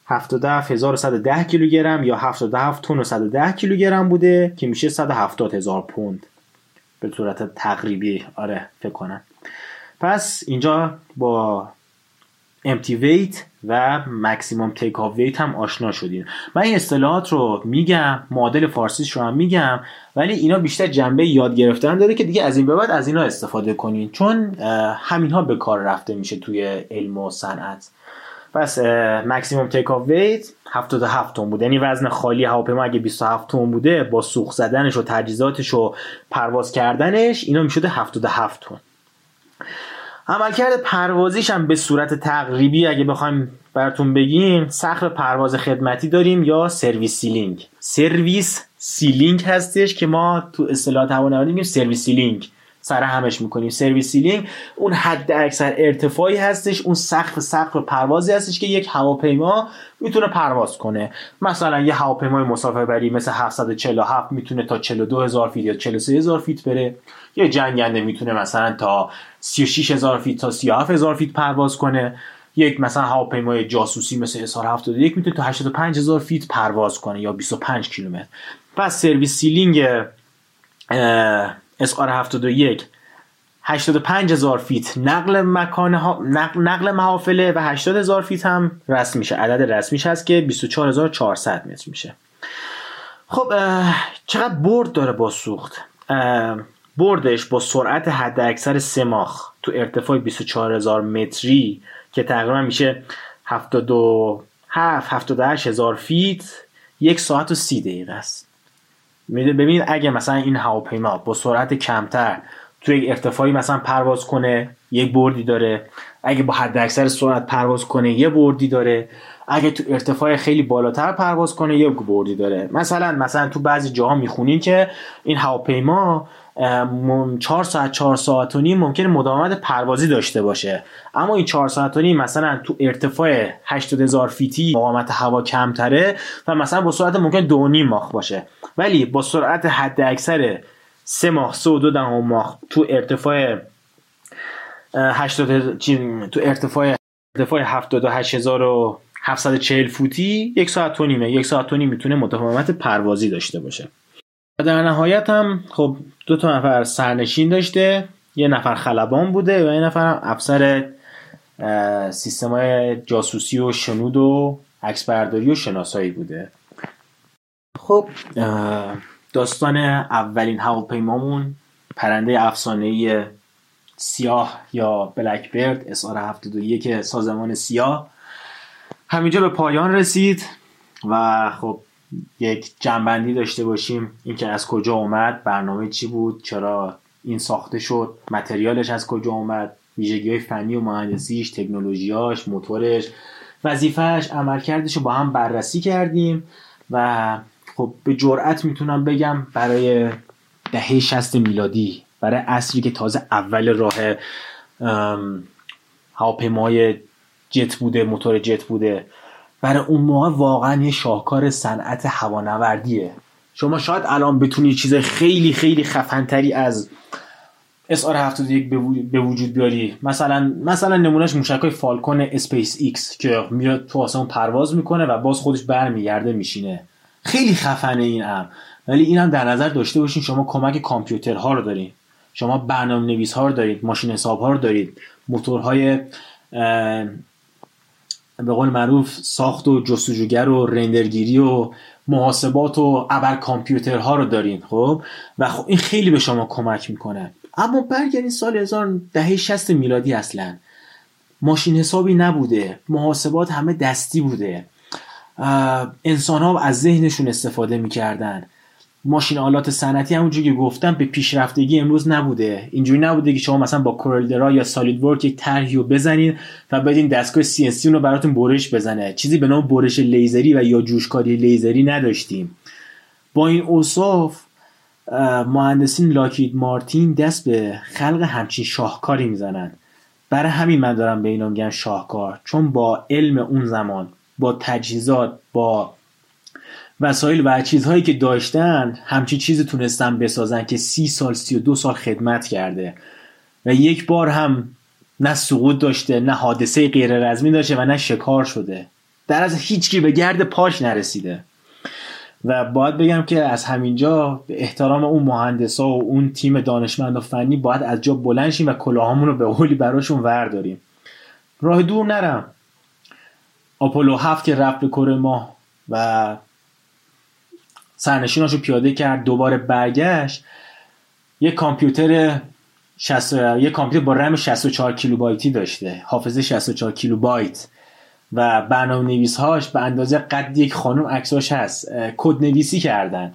77110 کیلوگرم یا 77 تن و 110 کیلوگرم بوده که میشه 170 هزار پوند. به صورت تقریبی آره فکر کنم. پس اینجا با empty weight و maximum takeoff weight هم آشنا شدیم من این اصطلاحات رو میگم معادل فارسیش رو هم میگم ولی اینا بیشتر جنبه یاد گرفتن داره که دیگه از این به بعد از اینا استفاده کنین. چون همینها به کار رفته میشه توی علم و صنعت. پس maximum takeoff weight 77 تن بود. یعنی وزن خالی هواپیما اگه 27 تن بوده با سوخت زدنش و تجهیزاتش و پرواز کردنش اینا می‌شده 77 تن. عملکرد پروازیش هم به صورت تقریبی اگه بخوایم براتون بگیم سقف پرواز خدمتی داریم یا service ceiling. service ceiling هستش که ما تو اصطلاح هوانوردی میگیم service ceiling. سر همش می‌کنیم service ceiling اون حد اکثر ارتفاعی هستش اون سقف سقف پروازی هستش که یک هواپیما می‌تونه پرواز کنه. مثلا یه هواپیمای مسافربری مثل 747 می‌تونه تا 42 هزار feet یا 43 هزار feet بره. یه جنگنده می‌تونه مثلا تا 36 هزار feet تا 37 هزار feet پرواز کنه. یک مثلا هواپیمای جاسوسی مثل SR 71 می‌تونه تا 85 هزار feet پرواز کنه یا 25 کیلومتر. پس service ceiling SR 71 85 هزار feet نقل مکان ها نقل, محافله و 80 هزار فیت هم رسم میشه. عدد رسمیش هست که 24400 متر میشه. خب چقدر برد داره با سوخت؟ بردش با سرعت حد اکثر سماخ تو ارتفاع 24000 متری که تقریبا میشه 72 7 هزار فیت یک ساعت و سی دقیقه است. ببینید اگه مثلا این هواپیما با سرعت کمتر توی یک ارتفاعی مثلا پرواز کنه یک بردی داره. اگه با حد اکثر سرعت پرواز کنه یه بردی داره. اگه تو ارتفاع خیلی بالاتر پرواز کنه یه بردی داره. مثلا مثلا تو بعضی جاها می‌خونین که این هواپیما چهار ساعت چهار ساعت و نیم ممکنه مداومت پروازی داشته باشه. اما این چهار ساعت و نیم مثلا تو ارتفاع 80 هزار فیتی مقاومت هوا کمتره و مثلا با سرعت ممکن دو نیم ماخ باشه. ولی با سرعت حد اکثر سه ماه سه و دو دهم ماه تو ارتفاع 80 تو ارتفاع ارتفاع 78740 فوتی یک ساعت و نیمه. یک ساعت و نیم می‌تونه مداومت پروازی داشته باشه. و در نهایت هم خب دو تا نفر سرنشین داشته. یه نفر خلبان بوده و یه نفر افسر سیستم جاسوسی و شنود و عکسبرداری و شناسایی بوده. خب داستان اولین هواپیمامون پرنده افسانه سیاه یا بلک برد اسار 71 سازمان سیاه. همینجا به پایان رسید و خب یک جنبندی داشته باشیم. اینکه از کجا اومد برنامه چی بود چرا این ساخته شد متریالش از کجا اومد ویژگی های فنی و مهندسیش تکنولوژیاش موتورش وظیفهش عملکردش رو با هم بررسی کردیم و خب به جرأت می‌تونم بگم برای دهه 60 میلادی برای عصری که تازه اول راه هواپیمای جت بوده موتور جت بوده. برای اون موقع واقعا یه شاهکار صنعت هوانوردیه. شما شاید الان بتونی چیز خیلی خیلی خفنتری از SR 71 به وجود بیاری. مثلا مثلا نمونهش موشک های Falcon SpaceX که میاد تو آسمون پرواز می‌کنه و باز خودش برمیگرده میشینه. خیلی خفنه این هم ولی این هم در نظر داشته باشین شما کمک کامپیوترها رو دارین. شما برنامه نویس ها رو دارید ماشین حساب ها رو دارید. موتورهای به قول معروف ساخت و جستجوگر و render گیری و محاسبات و ابر کامپیوترها رو دارین خب؟ و خب این خیلی به شما کمک می‌کنه. اما برگردین سال 1000 دهه 60 میلادی اصلا. ماشین حسابی نبوده محاسبات همه دستی بوده. انسان ها از ذهنشون استفاده می‌کردن. ماشین آلات صنعتی همونجوری که گفتم به پیشرفتگی امروز نبوده. اینجوری نبوده که شما مثلا با کورل یا سالید ورک یک طرحی رو بزنین و بدین دستگاه سی ان رو براتون برش بزنه. چیزی به نام برش لیزری و یا جوشکاری لیزری نداشتیم. با این اوصاف مهندسین لاکید مارتین دست به خلق همچین شاهکاری می‌زنن. برای همین من دارم به اینا میگن شاهکار. چون با علم اون زمان با تجهیزات با وسایل و چیزهایی که داشتن همچی چیزی تونستن بسازن که سی سال سی و دو سال خدمت کرده. و یک بار هم نه سقوط داشته نه حادثه غیر رزمی داشته و نه شکار شده. در از هیچکی به گرد پاش نرسیده. و باید بگم که از همینجا به احترام اون مهندسا و اون تیم دانشمند و فنی باید از جا بلند شیم و کلاهامون رو به قولی براشون ورداریم. راه دور نریم. آپولو هفت که رفت به کره ماه و سرنشیناش رو پیاده کرد دوباره برگشت. یک کامپیوتر 60 یک کامپیوتر با رم 64 کیلوبایتی داشته. حافظه 64 کیلوبایت. و برنامه نویس هاش به اندازه قد یک خانم عکساش هست. کد نویسی کردن.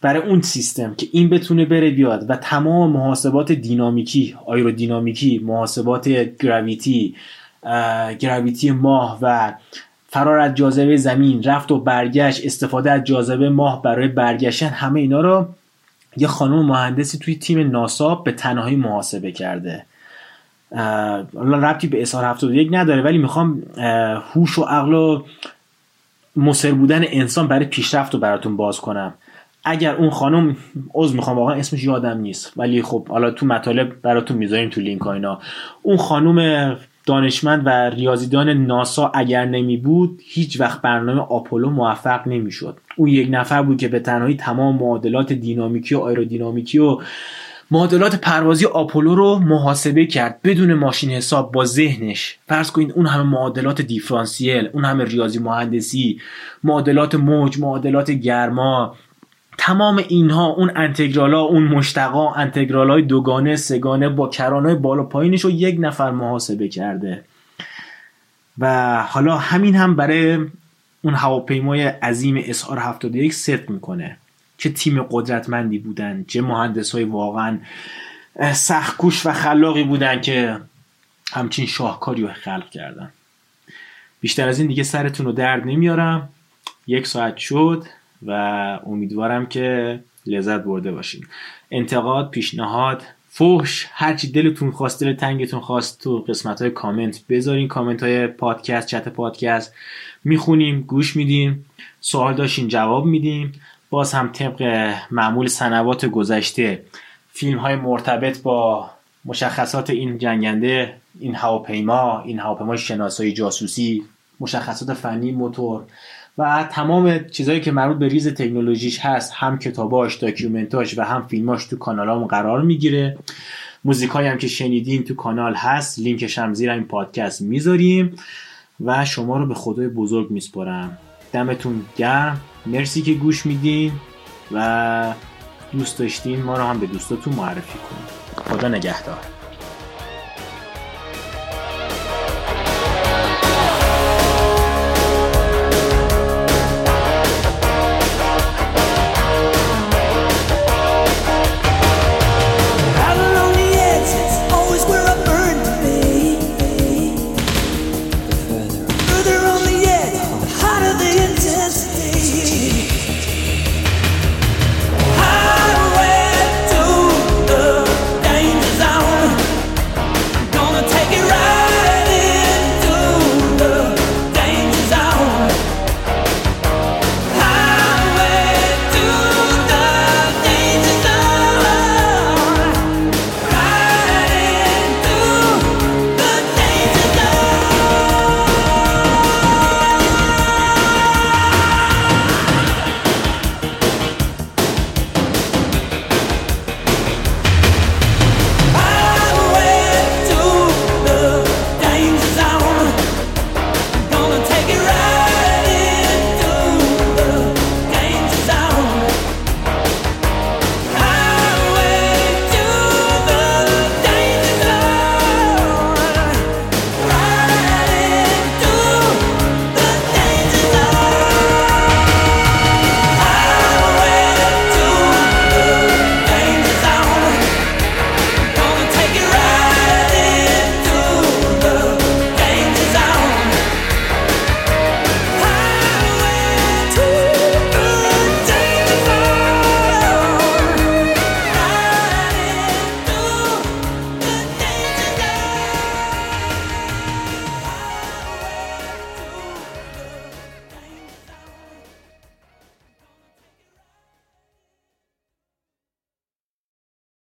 برای اون سیستم که این بتونه بره بیاد و تمام محاسبات دینامیکی آیرودینامیکی محاسبات گراویتی گراویتی ماه و فرار از جاذبه زمین رفت و برگشت استفاده از جاذبه ماه برای برگشتن همه اینا رو یه خانم مهندسی توی تیم ناسا به تنهایی محاسبه کرده. حالا ربطی به اظهار 71 نداره ولی می‌خوام هوش و عقل و مصر بودن انسان برای پیشرفت رو براتون باز کنم. اگر اون خانم عضو می‌خوام واقعا اسمش یادم نیست ولی خب حالا تو مطالب براتون می‌ذاریم تو لینک اینا. اون خانم دانشمند و ریاضیدان ناسا اگر نمی بود هیچ وقت برنامه آپولو موفق نمی‌شد. اون یک نفر بود که به تنهایی تمام معادلات دینامیکی و آیرودینامیکی و معادلات پروازی آپولو رو محاسبه کرد. بدون ماشین حساب با ذهنش. فرض کنید اون همه معادلات دیفرانسیل اون همه ریاضی مهندسی معادلات موج معادلات گرما تمام اینها اون انتگرال ها اون مشتقا انتگرال های دوگانه سگانه با کرانای بالا پایینش رو یک نفر محاسبه کرده. و حالا همین هم برای اون هواپیمای عظیم اسار 71 ست می‌کنه چه تیم قدرتمندی بودن چه مهندس های واقعا سختکوش و خلاقی بودن که همچین شاهکاری رو خلق کردن. بیشتر از این دیگه سرتون رو درد نمیارم. یک ساعت شد. و امیدوارم که لذت برده باشین. انتقاد پیشنهاد فوش هرچی دلتون خواست دل تنگتون خواست تو قسمت های کامنت بذارین. کامنت های پادکست چت پادکست می‌خونیم گوش میدیم سوال داشتین جواب میدیم. باز هم طبق معمول سنوات گذشته فیلم های مرتبط با مشخصات این جنگنده این هواپیما این هواپیما شناسایی جاسوسی مشخصات فنی موتور و تمام چیزهایی که مربوط به ریز تکنولوژیش هست هم کتاباش document اش و هم فیلماش تو کانالام قرار می‌گیره. موزیکایی هم که شنیدین تو کانال هست لینکش هم زیر این پادکست می‌ذاریم و شما رو به خدای بزرگ میسپرم دمتون گرم. مرسی که گوش میدین و دوست داشتین ما رو هم به دوستاتون معرفی کنید خدا نگهدار.